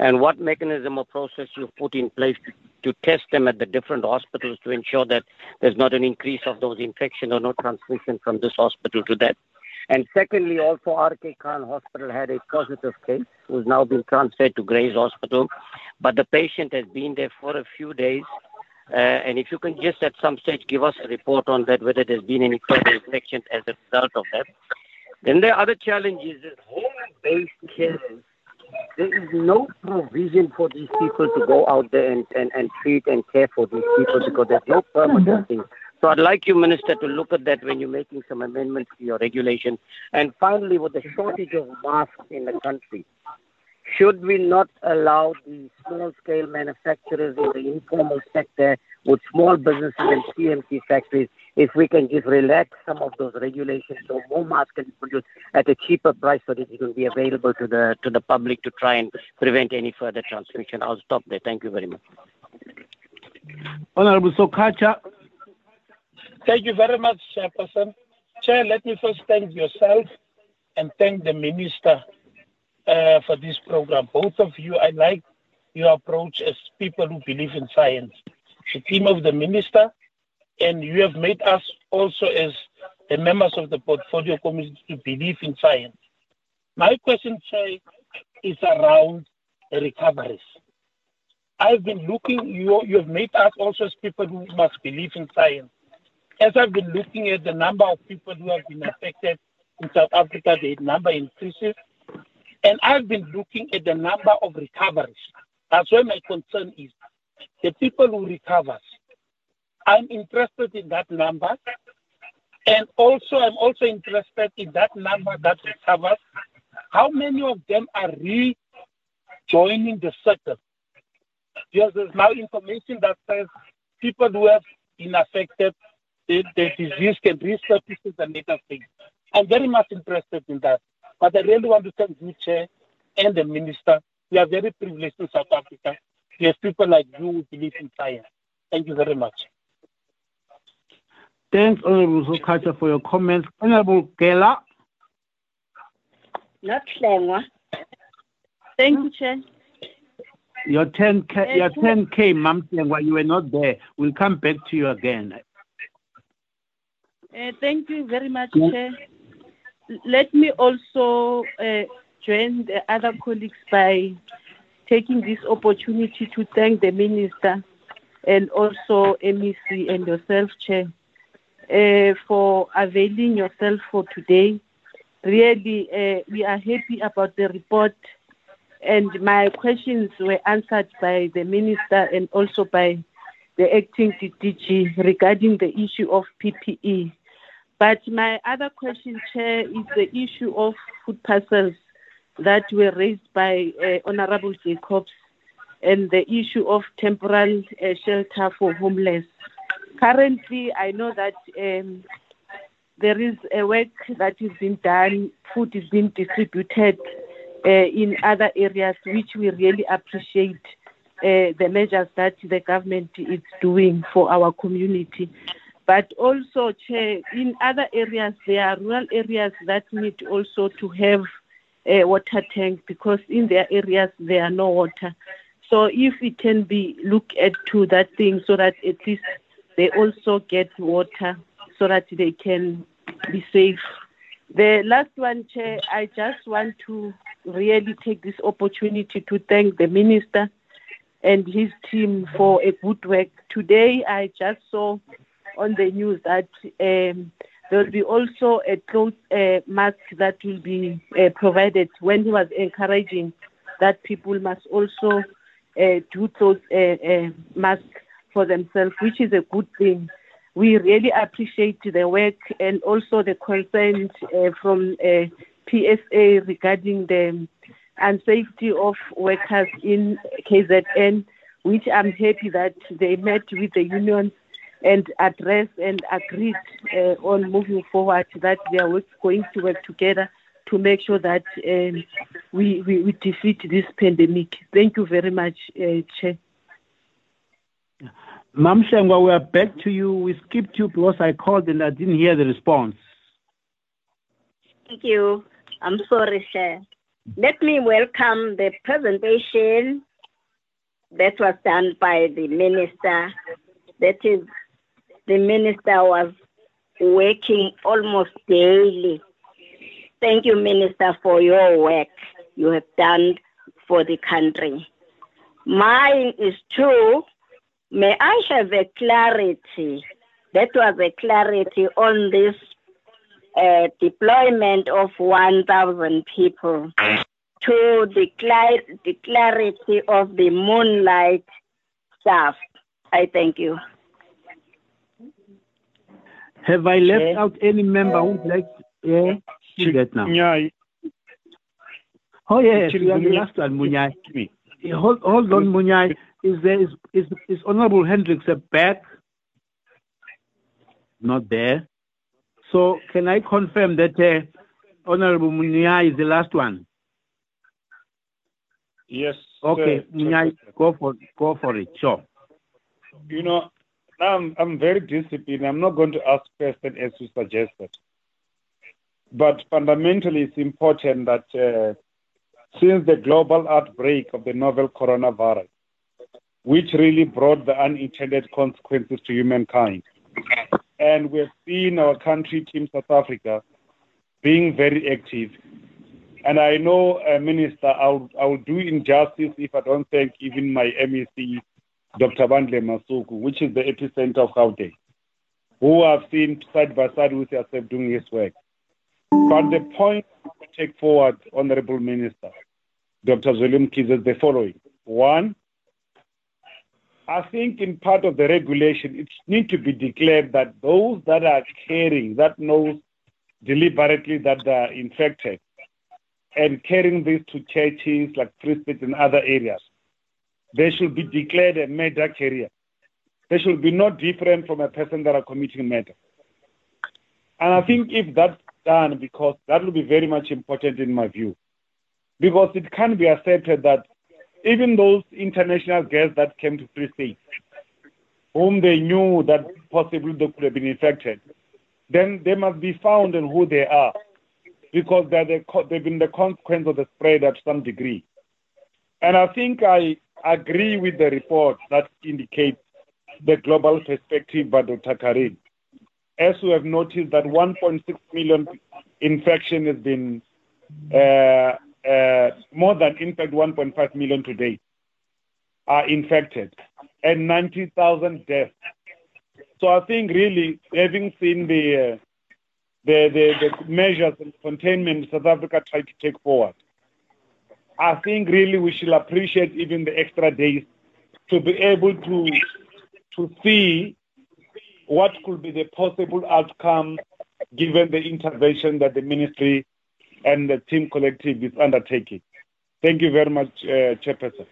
and what mechanism or process you've put in place to, to test them at the different hospitals to ensure that there's not an increase of those infections or no transmission from this hospital to that. And secondly, also RK Khan Hospital had a positive case who's now been transferred to Grace Hospital, but the patient has been there for a few days. Uh, and if you can just at some stage give us a report on that, whether there's been any further infection as a result of that. Then the other challenge is home-based care. There is no provision for these people to go out there and, and, and treat and care for these people because there's no permanent thing. So I'd like you, Minister, to look at that when you're making some amendments to your regulation. And finally, with the shortage of masks in the country, should we not allow the small scale manufacturers in the informal sector with small businesses and CMC factories, if we can just relax some of those regulations so more masks can be produced at a cheaper price so that it can be available to the to the public to try and prevent any further transmission. I'll stop there. Thank you very much.
Honorable Sokacha.
Thank you very much, Chairperson. Chair, let me first thank yourself and thank the Minister uh, for this program. Both of you, I like your approach as people who believe in science. The team of the Minister, and you have made us also as the members of the portfolio committee to believe in science. My question, Chair, is around recoveries. I've been looking, you, you have made us also as people who must believe in science. As I've been looking at the number of people who have been affected in South Africa, the number increases. And I've been looking at the number of recoveries. That's where my concern is. The people who recover. I'm interested in that number. And also, I'm also interested in that number that recovers. How many of them are rejoining the circle? Because there's now information that says people who have been affected, the, the disease can resurface and later things. I'm very much interested in that. But I really want to thank you, Chair, and the Minister. We are very privileged in South Africa. We have people like you who believe in science. Thank you very much.
Thanks, Honorable Sokacha, for your comments. Honorable Kela.
Not Hlengwa.
Thank you, Chair.
Your 10K, your
Chair.
10K, Mam while you were not there. We'll come back to you again.
Uh, thank you very much. Chair. Let me also uh, join the other colleagues by taking this opportunity to thank the Minister and also MEC and yourself, Chair, uh, for availing yourself for today. Really, uh, we are happy about the report, and my questions were answered by the Minister and also by the acting DG regarding the issue of PPE. But my other question, Chair, is the issue of food parcels that were raised by uh, Honorable Jacobs and the issue of temporal uh, shelter for homeless. Currently, I know that um, there is a work that is being done, food is being distributed uh, in other areas, which we really appreciate uh, the measures that the government is doing for our community. But also, Chair, in other areas, there are rural areas that need also to have a water tank because in their areas there are no water. So if it can be looked at to that thing so that at least they also get water so that they can be safe. The last one, Chair, I just want to really take this opportunity to thank the minister and his team for a good work. Today, I just saw on the news that um, there will be also a cloth uh, mask that will be uh, provided when he was encouraging that people must also uh, do clothes uh, uh, mask for themselves, which is a good thing. We really appreciate the work and also the concern uh, from PSA regarding the unsafety of workers in KZN, which I'm happy that they met with the unions and addressed and agreed uh, on moving forward that we are going to work together to make sure that um, we, we, we defeat this pandemic. Thank you very much, uh, Chair.
Mam Hlengwa, we are back to you. We skipped you because I called and I didn't hear the response.
Thank you. I'm sorry, Chair. Let me welcome the presentation that was done by the minister. That is, the minister was working almost daily. Thank you, Minister, for your work you have done for the country. Mine is true. May I have a clarity? That was a clarity on this uh, deployment of 1,000 people to the, the clarity of the moonlight staff. I thank you.
Have I left out any member who would like yeah, see that now? Oh, yes, we are the last one, Munyai. Yeah, Hold, hold on, Munyai. Is there is, is, is Honorable Hendricks back? Not there. So can I confirm that uh, Honorable Munyai is the last one?
Yes.
Okay,
sir.
Munyai, go for go for it. Sure.
You know, I'm I'm very disciplined. I'm not going to ask questions as you suggested. But fundamentally, it's important that uh, since the global outbreak of the novel coronavirus, which really brought the unintended consequences to humankind, and we've seen our country, Team South Africa, being very active. And I know, uh, Minister, I'll, I'll do injustice if I don't thank even my MEC, Dr. Bandile Masuku, which is the epicenter of Gauteng, who I've seen side by side with yourself doing his work. But the point to take forward, Honorable Minister, Dr. Zweli Mkhize, is the following. One, I think in part of the regulation, it needs to be declared that those that are caring, that knows deliberately that they are infected, and carrying this to churches like Free State and other areas, they should be declared a murder carrier. They should be no different from a person that are committing murder. And I think if that's done, because that will be very much important in my view, because it can be accepted that even those international guests that came to Free State, whom they knew that possibly they could have been infected, then they must be found and who they are because they're the, they've been the consequence of the spread at some degree. And I think I agree with the report that indicates the global perspective by Dr. Karim. As we have noticed that 1.6 million infection has been uh, uh, more than in fact 1.5 million today are infected and 90,000 deaths. So I think really having seen the, uh, the, the, the measures and containment South Africa tried to take forward, I think really we should appreciate even the extra days to be able to to see what could be the possible outcome given the intervention that the ministry and the team collective is undertaking. Thank you very much, uh, Chairperson.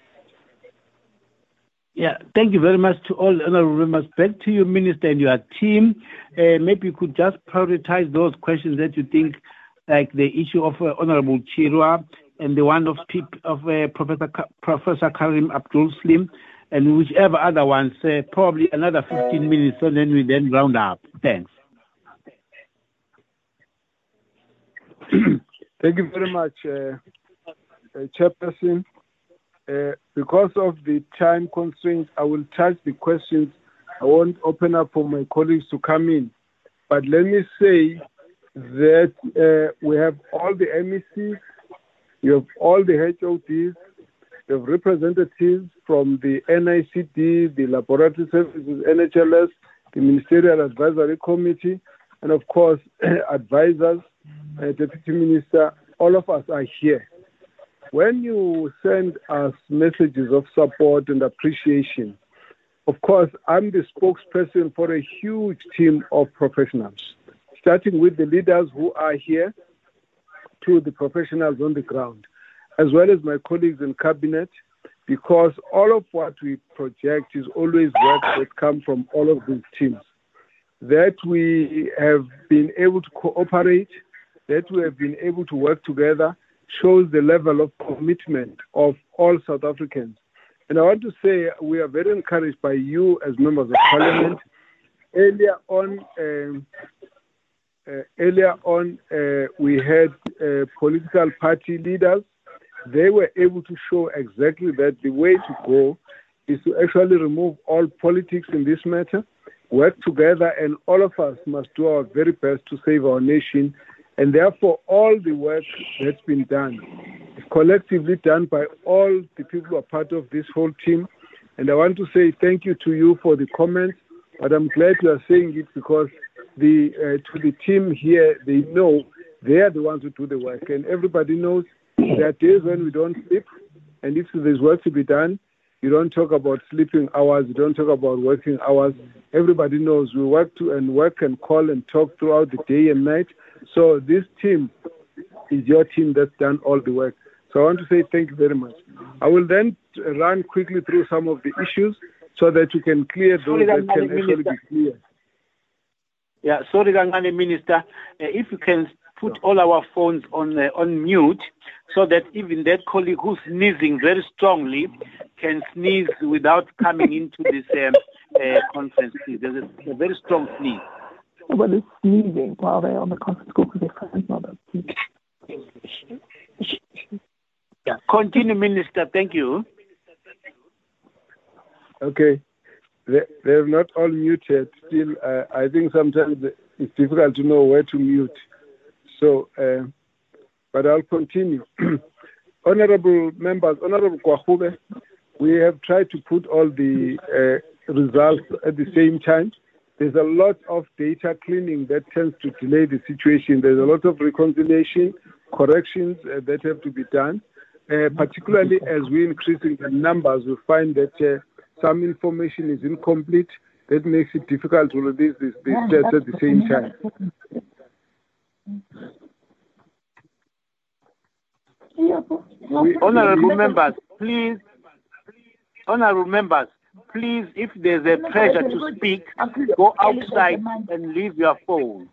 Yeah, thank you very much to all honorable members. Back to you, Minister, and your team. Uh, maybe you could just prioritize those questions that you think, like the issue of uh, Honorable Chirwa and the one of, of uh, Professor Ka- Professor Karim Abdool Salim, and whichever other ones. Uh, probably another 15 minutes, and then we then round up. Thanks.
Thank you very much, uh, uh, Chairperson. Uh, because of the time constraints, I will touch the questions. I won't open up for my colleagues to come in. But let me say that uh, we have all the MECs, you have all the HODs, you have representatives from the NICD, the Laboratory Services, NHLS, the Ministerial Advisory Committee, and of course, advisors, uh, Deputy Minister, all of us are here. When you send us messages of support and appreciation, of course, I'm the spokesperson for a huge team of professionals, starting with the leaders who are here to the professionals on the ground, as well as my colleagues in cabinet, because all of what we project is always work that comes from all of these teams. That we have been able to cooperate, that we have been able to work together, shows the level of commitment of all South Africans. And I want to say we are very encouraged by you as members of parliament. Earlier on, um, earlier on, uh, we had uh, political party leaders. They were able to show exactly that the way to go is to actually remove all politics in this matter, work together, and all of us must do our very best to save our nation and therefore, all the work that's been done is collectively done by all the people who are part of this whole team. And I want to say thank you to you for the comments, but I'm glad you are saying it because the uh, to the team here, they know they are the ones who do the work. And everybody knows there are days when we don't sleep, and if there's work to be done, you don't talk about sleeping hours, you don't talk about working hours. Everybody knows we work to and work and call and talk throughout the day and night so this team is your team that's done all the work. So I want to say thank you very much. I will then run quickly through some of the issues so that you can clear those that can actually be clear.
Yeah, sorry, Gangane Minister. Uh, if you can put all our phones on uh, on mute so that even that colleague who's sneezing very strongly can sneeze without coming into this um, uh, conference. Please. There's a, a very strong sneeze.
Nobody's sneezing while they're on the conference call because their phone's not up.
Yeah. Continue, Minister. Thank you.
Okay. They, they're not all muted. Still, uh, I think sometimes it's difficult to know where to mute. So, uh, but I'll continue. Honorable members, Honorable Gwarube, we have tried to put all the uh, results at the same time. There's a lot of data cleaning that tends to delay the situation. There's a lot of reconciliation, corrections uh, that have to be done. Uh, particularly as we're increasing the numbers, we find that uh, some information is incomplete. That makes it difficult to release these, these stats at the same time.
We, honorable members, please, honorable members, please, if there's a pressure to speak, go outside and leave your phone.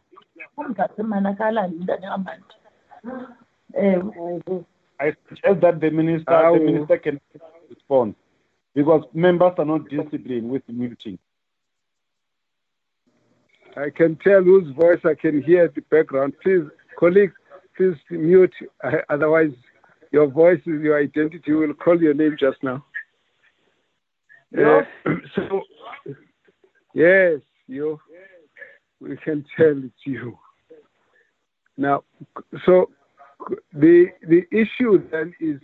I suggest that the minister, the minister can respond because members are not disciplined with muting.
I can tell whose voice I can hear at the background. Please, colleagues, please mute. Uh, otherwise, your voice is your identity. We'll call your name just now. Uh, so, yes, you. We can tell it's you. Now, so the the issue then is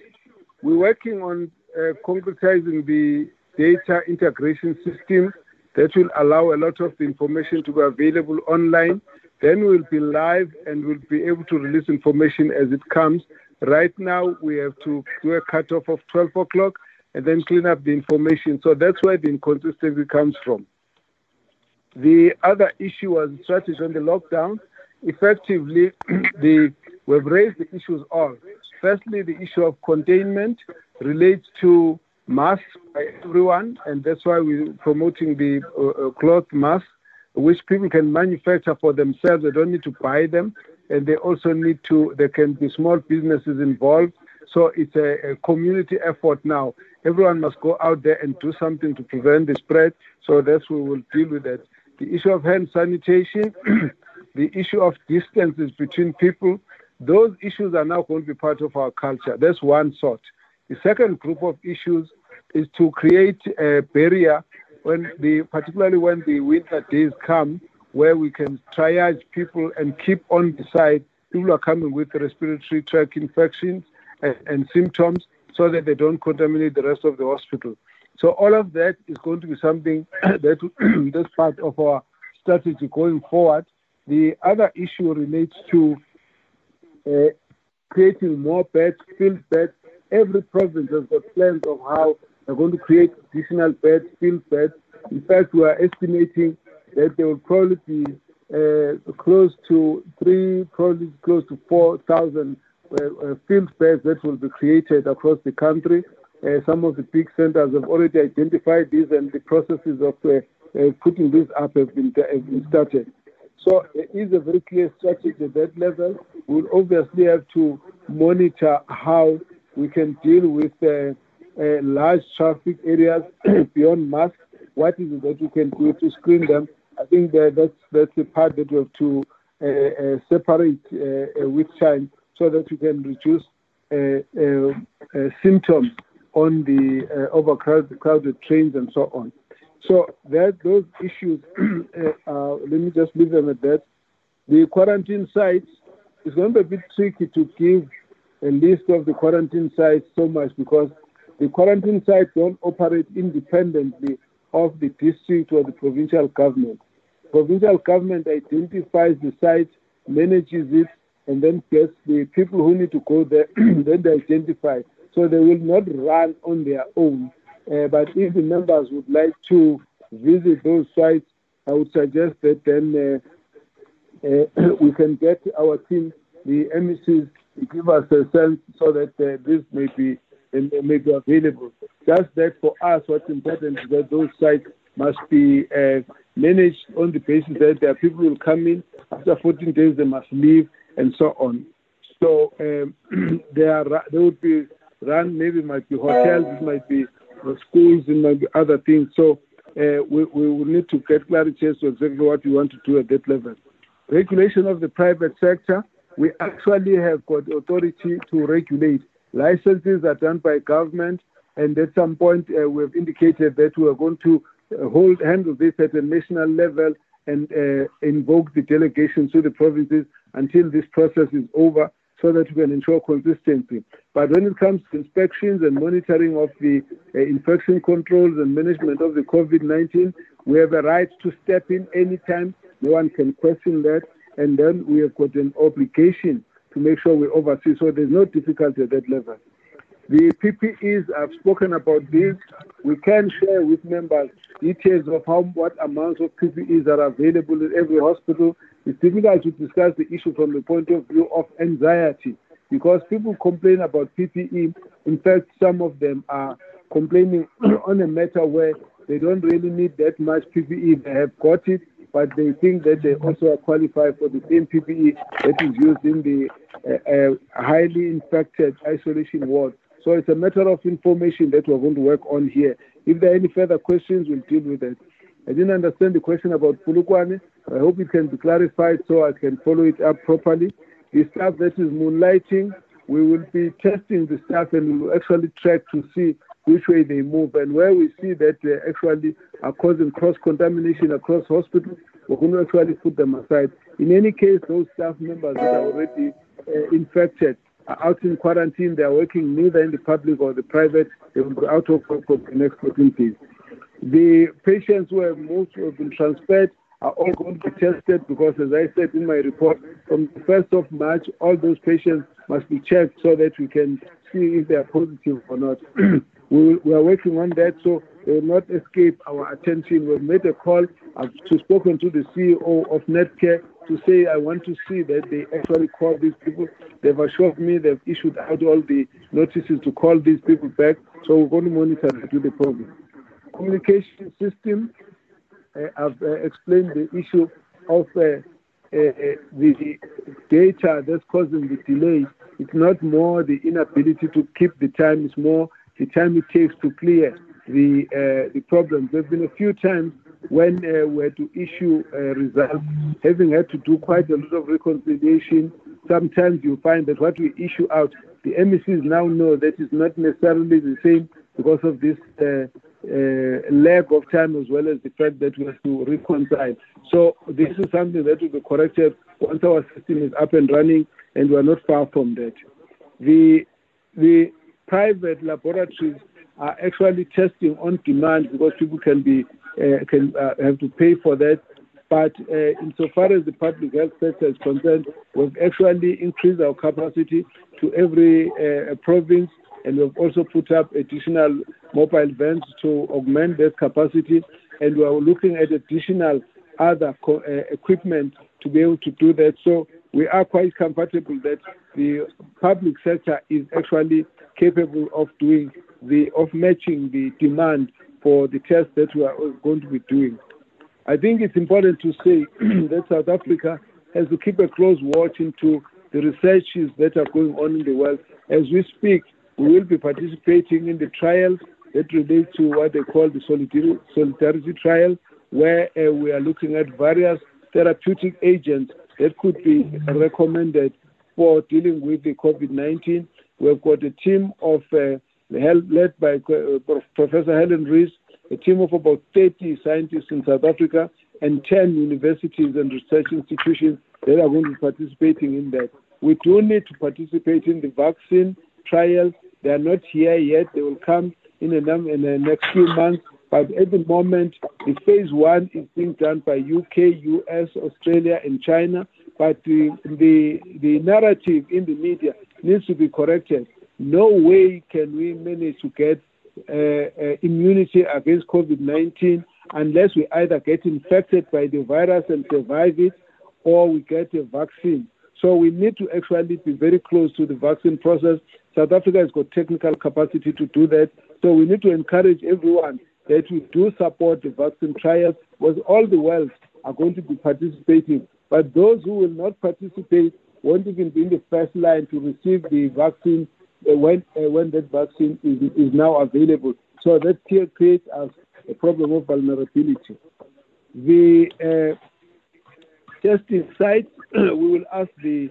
we're working on Uh, concretizing the data integration system that will allow a lot of the information to be available online. Then we'll be live and we'll be able to release information as it comes. Right now, we have to do a cutoff of 12 o'clock and then clean up the information. So that's where the inconsistency comes from. The other issue was strategy on the lockdown. Effectively, the, we've raised the issues all. Firstly, the issue of containment relates to masks by everyone, and that's why we're promoting the uh, uh, cloth masks, which people can manufacture for themselves. They don't need to buy them, and they also need to. There can be small businesses involved. So it's a, a community effort now. Everyone must go out there and do something to prevent the spread. So that's where we'll deal with that. The issue of hand sanitation, the issue of distances between people, those issues are now going to be part of our culture. That's one sort. The second group of issues is to create a barrier when the, particularly when the winter days come, where we can triage people and keep on the side people are coming with respiratory tract infections and, and symptoms so that they don't contaminate the rest of the hospital. So all of that is going to be something that that's part of our strategy going forward. The other issue relates to uh, creating more beds, filled beds. Every province has got plans of how they're going to create additional beds, filled beds. In fact, we are estimating that there will probably be uh, close to three, probably close to 4,000 uh, uh, filled beds that will be created across the country. Uh, some of the big centers have already identified these, and the processes of uh, putting this up have been, have been started. So there is a very clear strategy at that level. We'll obviously have to monitor how we can deal with uh, uh, large traffic areas beyond masks. What is it that we can do to screen them? I think that that's that's the part that we have to uh, uh separate uh, uh, with time so that we can reduce symptoms on the overcrowded trains and so on. So that those issues, let me just leave them at that. The quarantine sites is going to be a bit tricky to give a list of the quarantine sites so much because the quarantine sites don't operate independently of the district or the provincial government. Provincial government identifies the site, manages it, and then gets the people who need to go there, then they identify. So they will not run on their own. Uh, but if the members would like to visit those sites, I would suggest that then uh, uh, we can get our team, the MECs, give us a sense so that uh, this may be and may be available. Just that for us, what's important is that those sites must be uh, managed on the basis that there are people who will come in after 14 days, they must leave, and so on. So um, they are they would be run. Maybe it might be hotels, it might be schools, it might be other things. So uh, we, we will need to get clarity as to exactly what we want to do at that level. Regulation of the private sector, we actually have got authority to regulate Licenses are done by government, and at some point uh, we have indicated that we are going to uh, hold handle this at a national level and uh, invoke the delegation to the provinces until this process is over so that we can ensure consistency. But when it comes to inspections and monitoring of the uh, infection controls and management of the COVID 19, we have a right to step in anytime. No one can question that. And then we have got an obligation to make sure we oversee. So there's no difficulty at that level. The PPEs, I've spoken about this. We can share with members details of how what amounts of PPEs are available in every hospital. It's difficult to discuss the issue from the point of view of anxiety because people complain about PPE. In fact, some of them are complaining on a matter where they don't really need that much PPE. They have got it, but they think that they also qualify for the same PPE that is used in the uh, uh, highly infected isolation ward. So it's a matter of information that we're going to work on here. If there are any further questions, we'll deal with it. I didn't understand the question about Polokwane. I hope it can be clarified so I can follow it up properly. The staff that is moonlighting, we will be testing the staff and we will actually track to see which way they move. And where we see that they actually are causing cross contamination across hospitals, we're going to actually put them aside. In any case, those staff members that are already uh, infected are out in quarantine. They are working neither in the public or the private. They will be out of work for the next 14 days. The patients who have moved, who have been transferred, are all going to be tested because, as I said in my report, from the 1st of March, all those patients must be checked so that we can see if they are positive or not. we, we, are working on that so they will not escape our attention. We've made a call. I've spoken to the CEO of Netcare to say I want to see that they actually call these people. They've assured me they've issued out all the notices to call these people back. So we're going to monitor to the problem. Communication system, uh, I've uh, explained the issue of uh, the data that's causing the delay. It's not more the inability to keep the time, it's more the time it takes to clear the uh, the problems. There's been a few times when uh, we had to issue a result, having had to do quite a lot of reconciliation. Sometimes you find that what we issue out, the MECs now know that is not necessarily the same because of this uh, uh, lack of time as well as the fact that we have to reconcile. So this is something that will be corrected once our system is up and running, and we are not far from that. The the private laboratories are actually testing on demand because people can be uh, can uh, have to pay for that. But uh, insofar as the public health sector is concerned, we've actually increased our capacity to every uh, province, and we've also put up additional mobile vans to augment that capacity. And we are looking at additional other co- uh, equipment to be able to do that. So we are quite comfortable that the public sector is actually capable of doing the of matching the demand for the tests that we are going to be doing. I think it's important to say that South Africa has to keep a close watch into the researches that are going on in the world. As we speak, we will be participating in the trials that relate to what they call the solidarity, solidarity trial, where uh, we are looking at various therapeutic agents that could be recommended for dealing with the COVID-19. We've got a team of uh, led by uh, Professor Helen Rees, a team of about 30 scientists in South Africa and 10 universities and research institutions that are going to be participating in that. We do need to participate in the vaccine trials. They are not here yet. They will come in, the next few months. But at the moment, the phase one is being done by UK, US, Australia, and China. But the, the, the narrative in the media needs to be corrected no way can we manage to get uh, uh, immunity against COVID 19 unless we either get infected by the virus and survive it or we get a vaccine. So we need to actually be very close to the vaccine process. South Africa has got technical capacity to do that. So we need to encourage everyone that we do support the vaccine trials because all the world are going to be participating. But those who will not participate won't even be in the first line to receive the vaccine uh, when uh, when that vaccine is is now available. So that creates us a problem of vulnerability. The uh, testing sites, we will ask the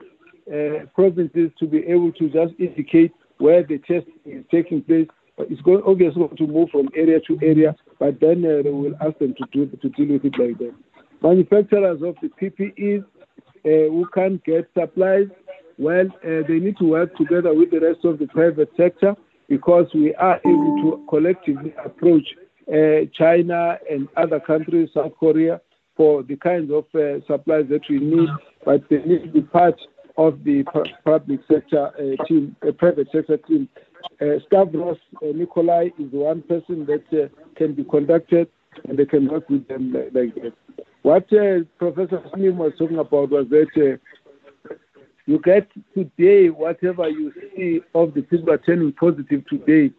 uh, provinces to be able to just indicate where the test is taking place. It's going obviously to move from area to area, but then uh, we will ask them to do to deal with it like that. Manufacturers of the PPEs uh, who can't get supplies well, uh, they need to work together with the rest of the private sector because we are able to collectively approach uh, China and other countries, South Korea, for the kinds of uh, supplies that we need, but they need to be part of the public sector uh, team, uh, private sector team. Uh, Stavros uh, Nicolaou is one person that uh, can be conducted, and they can work with them like, that. What Professor Salim was talking about was that you get today whatever you see of the people turning positive today.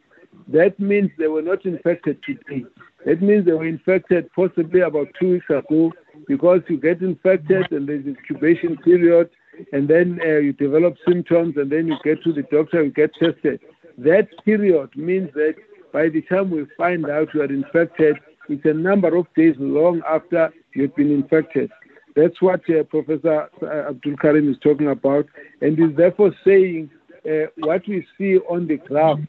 That means they were not infected today. That means they were infected possibly about two weeks ago because you get infected and there's incubation period and then uh, you develop symptoms and then you get to the doctor and get tested. That period means that by the time we find out you are infected, it's a number of days long after you've been infected. That's what uh, Professor uh, Abdool Karim is talking about, and is therefore saying uh, what we see on the graph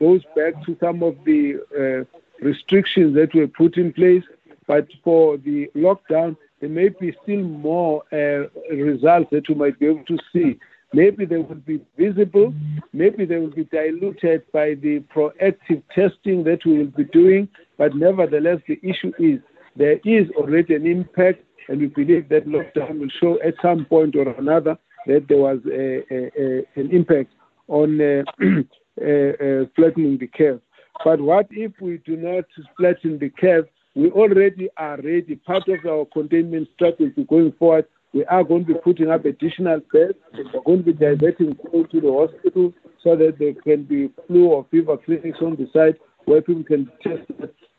goes back to some of the uh, restrictions that were put in place. But for the lockdown, there may be still more uh, results that you might be able to see. Maybe they will be visible, maybe they will be diluted by the proactive testing that we will be doing, but nevertheless, the issue is there is already an impact, and we believe that lockdown will show at some point or another that there was a, a, a, an impact on uh, uh, uh, flattening the curve. But what if we do not flatten the curve? We already are ready. Part of our containment strategy going forward we are going to be putting up additional beds. We're going to be diverting people to the hospital so that there can be flu or fever clinics on the site where people can test.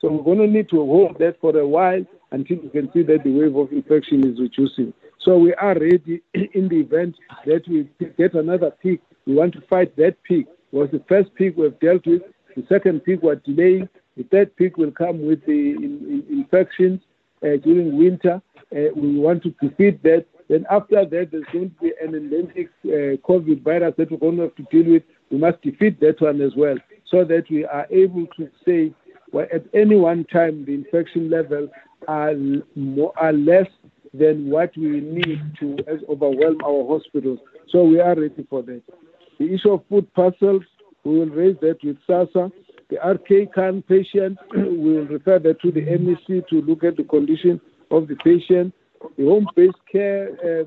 So we're going to need to hold that for a while until we can see that the wave of infection is reducing. So we are ready in the event that we get another peak. We want to fight that peak. It was the first peak we've dealt with. The second peak we're delaying. The third peak will come with the in, in infections during winter. Uh, we want to defeat that. Then after that, there's going to be an endemic uh, COVID virus that we're going to have to deal with. We must defeat that one as well, so that we are able to say, well, at any one time, the infection levels are more, are less than what we need to overwhelm our hospitals. So we are ready for that. The issue of food parcels, we will raise that with SASSA. The RK can patient, we will refer that to the MEC to look at the condition of the patient, the home-based care, uh,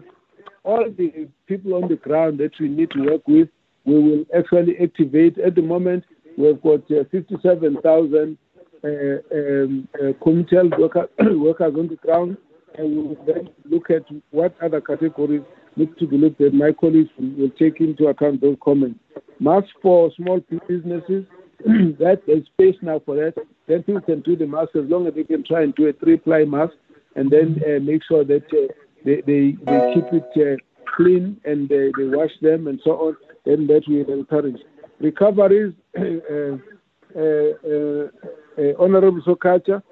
all the people on the ground that we need to work with, we will actually activate. At the moment, we've got uh, 57,000 uh, um, uh, community health worker, workers on the ground, and we will then look at what other categories need to be looked at. My colleagues will take into account those comments. Masks for small businesses, that there's space now for that. Then people can do the mask as long as they can try and do a three-ply mask and then uh, make sure that uh, they, they, they keep it uh, clean and they wash them and so on, then that will encourage. Recoveries, Honorable Sokacha,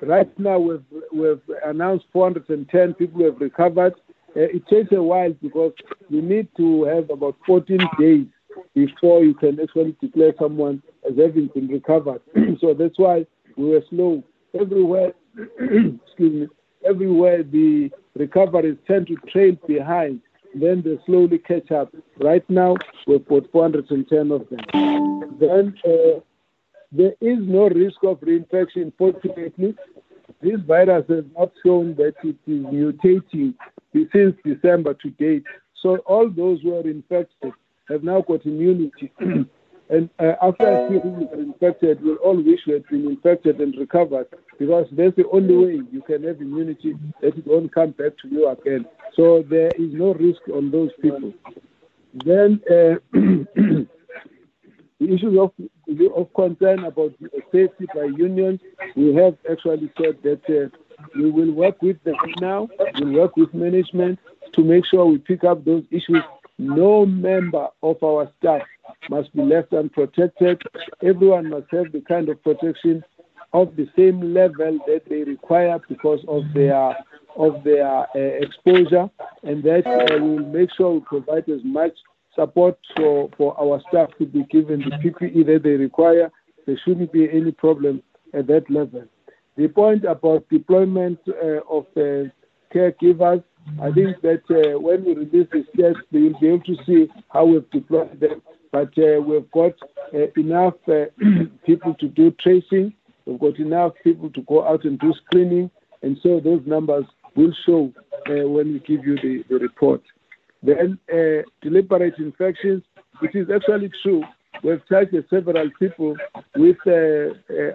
right now we've, we've announced 410 people have recovered. it takes a while because you need to have about 14 days before you can actually declare someone as having been recovered. so that's why we were slow. Everywhere, excuse me, everywhere the recoveries tend to trail behind, then they slowly catch up. Right now, we've got 410 of them. Then uh, there is no risk of reinfection, fortunately. This virus has not shown that it is mutating since December to date. So all those who are infected have now got immunity. And uh, after people are infected, we'll all wish we had been infected and recovered because that's the only way you can have immunity that it won't come back to you again. So there is no risk on those people. Then uh, the issues of, of concern about safety by unions, we have actually said that uh, we will work with them now, we'll work with management to make sure we pick up those issues. No member of our staff must be left unprotected. Everyone must have the kind of protection of the same level that they require because of their of their uh, exposure, and that uh, we will make sure we provide as much support for, for our staff to be given the PPE that they require. There shouldn't be any problem at that level. The point about deployment uh, of uh, caregivers, I think that uh, when we release the stats, they will be able to see how we've deployed them but uh, we've got uh, enough uh, people to do tracing. We've got enough people to go out and do screening, and so those numbers will show when we give you the, the report. Then deliberate infections, it is actually true. We've charged several people with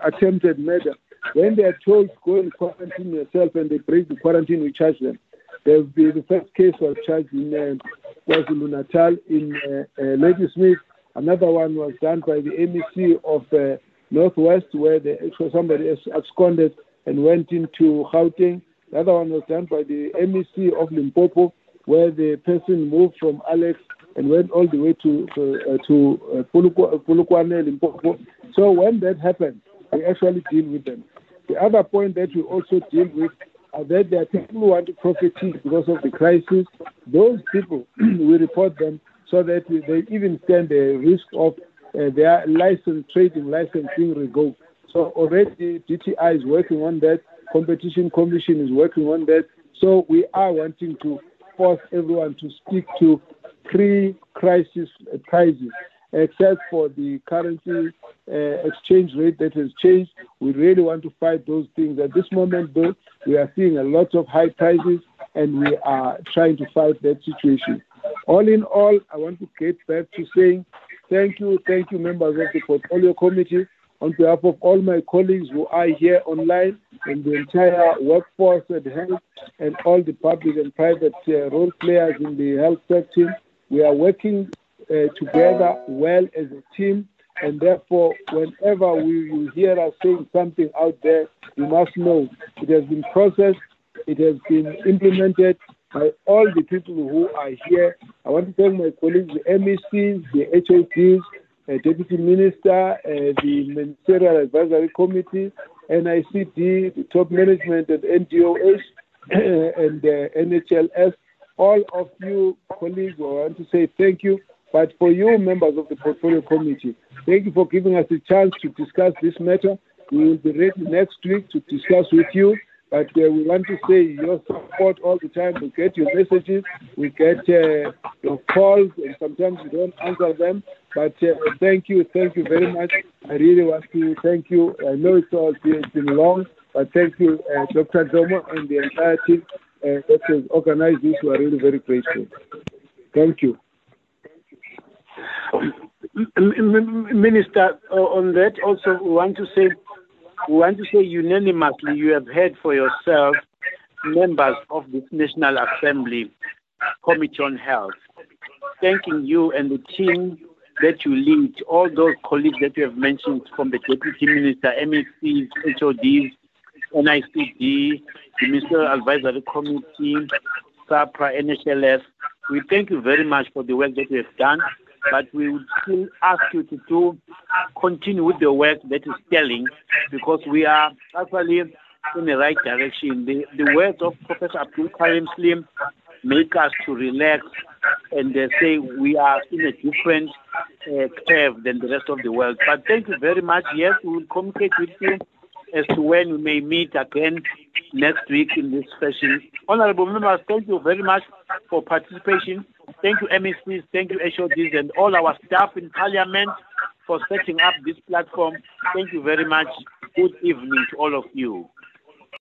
attempted murder. When they are told go and quarantine yourself and they break the quarantine, we charge them. There will be the first case was charged in uh, KwaZulu Natal in uh, uh, Ladysmith. Another one was done by the MEC of uh, Northwest, where the, somebody absconded and went into Gauteng. The other one was done by the MEC of Limpopo, where the person moved from Alex and went all the way to uh, to uh, Polokwane, Limpopo. So when that happens, we actually deal with them. The other point that we also deal with that there are people who want to profiteer because of the crisis. Those people, we report them so that they even stand the risk of uh, their license, trading license being revoked. So already DTI is working on that. Competition Commission is working on that. So we are wanting to force everyone to stick to pre-crisis prices except for the currency uh, exchange rate that has changed. We really want to fight those things. At this moment, though, we are seeing a lot of high prices and we are trying to fight that situation. All in all, I want to get back to saying thank you, thank you, members of the Portfolio Committee. On behalf of all my colleagues who are here online and the entire workforce at health and all the public and private uh, role players in the health sector, we are working uh, together well as a team. And therefore, whenever we, you hear us saying something out there, you must know it has been processed, it has been implemented by all the people who are here. I want to thank my colleagues, the MECs, the HODs, uh, Deputy Minister, uh, the Ministerial Advisory Committee, NICD, the top management at NGOs, and uh, NHLS. All of you colleagues, I want to say thank you but for you, members of the Portfolio Committee, thank you for giving us a chance to discuss this matter. We will be ready next week to discuss with you. But uh, we want to say your support all the time. We get your messages, we get uh, your calls, and sometimes we don't answer them. But uh, thank you, thank you very much. I really want to thank you. I know it's all it's been long, but thank you, uh, Dr. Dhlomo and the entire team uh, that has organized this. We are really very grateful. Thank you.
Minister, uh, on that also we want to say we want to say unanimously you have heard for yourself members of this National Assembly Committee on Health, thanking you and the team that you lead, all those colleagues that you have mentioned from the Deputy Minister, MECs, HODs, NICD, the Ministerial Advisory Committee, SAHPRA, NHLS. We thank you very much for the work that you have done but we would still ask you to continue with the work that is telling because we are actually in the right direction. The, the words of Professor Abdool Karim Salim make us to relax and uh, say we are in a different uh, curve than the rest of the world. But thank you very much. Yes, we will communicate with you as to when we may meet again next week in this session. Honorable members, thank you very much for participation. Thank you, MECs, thank you, HODs, and all our staff in Parliament for setting up this platform. Thank you very much. Good evening to all of you.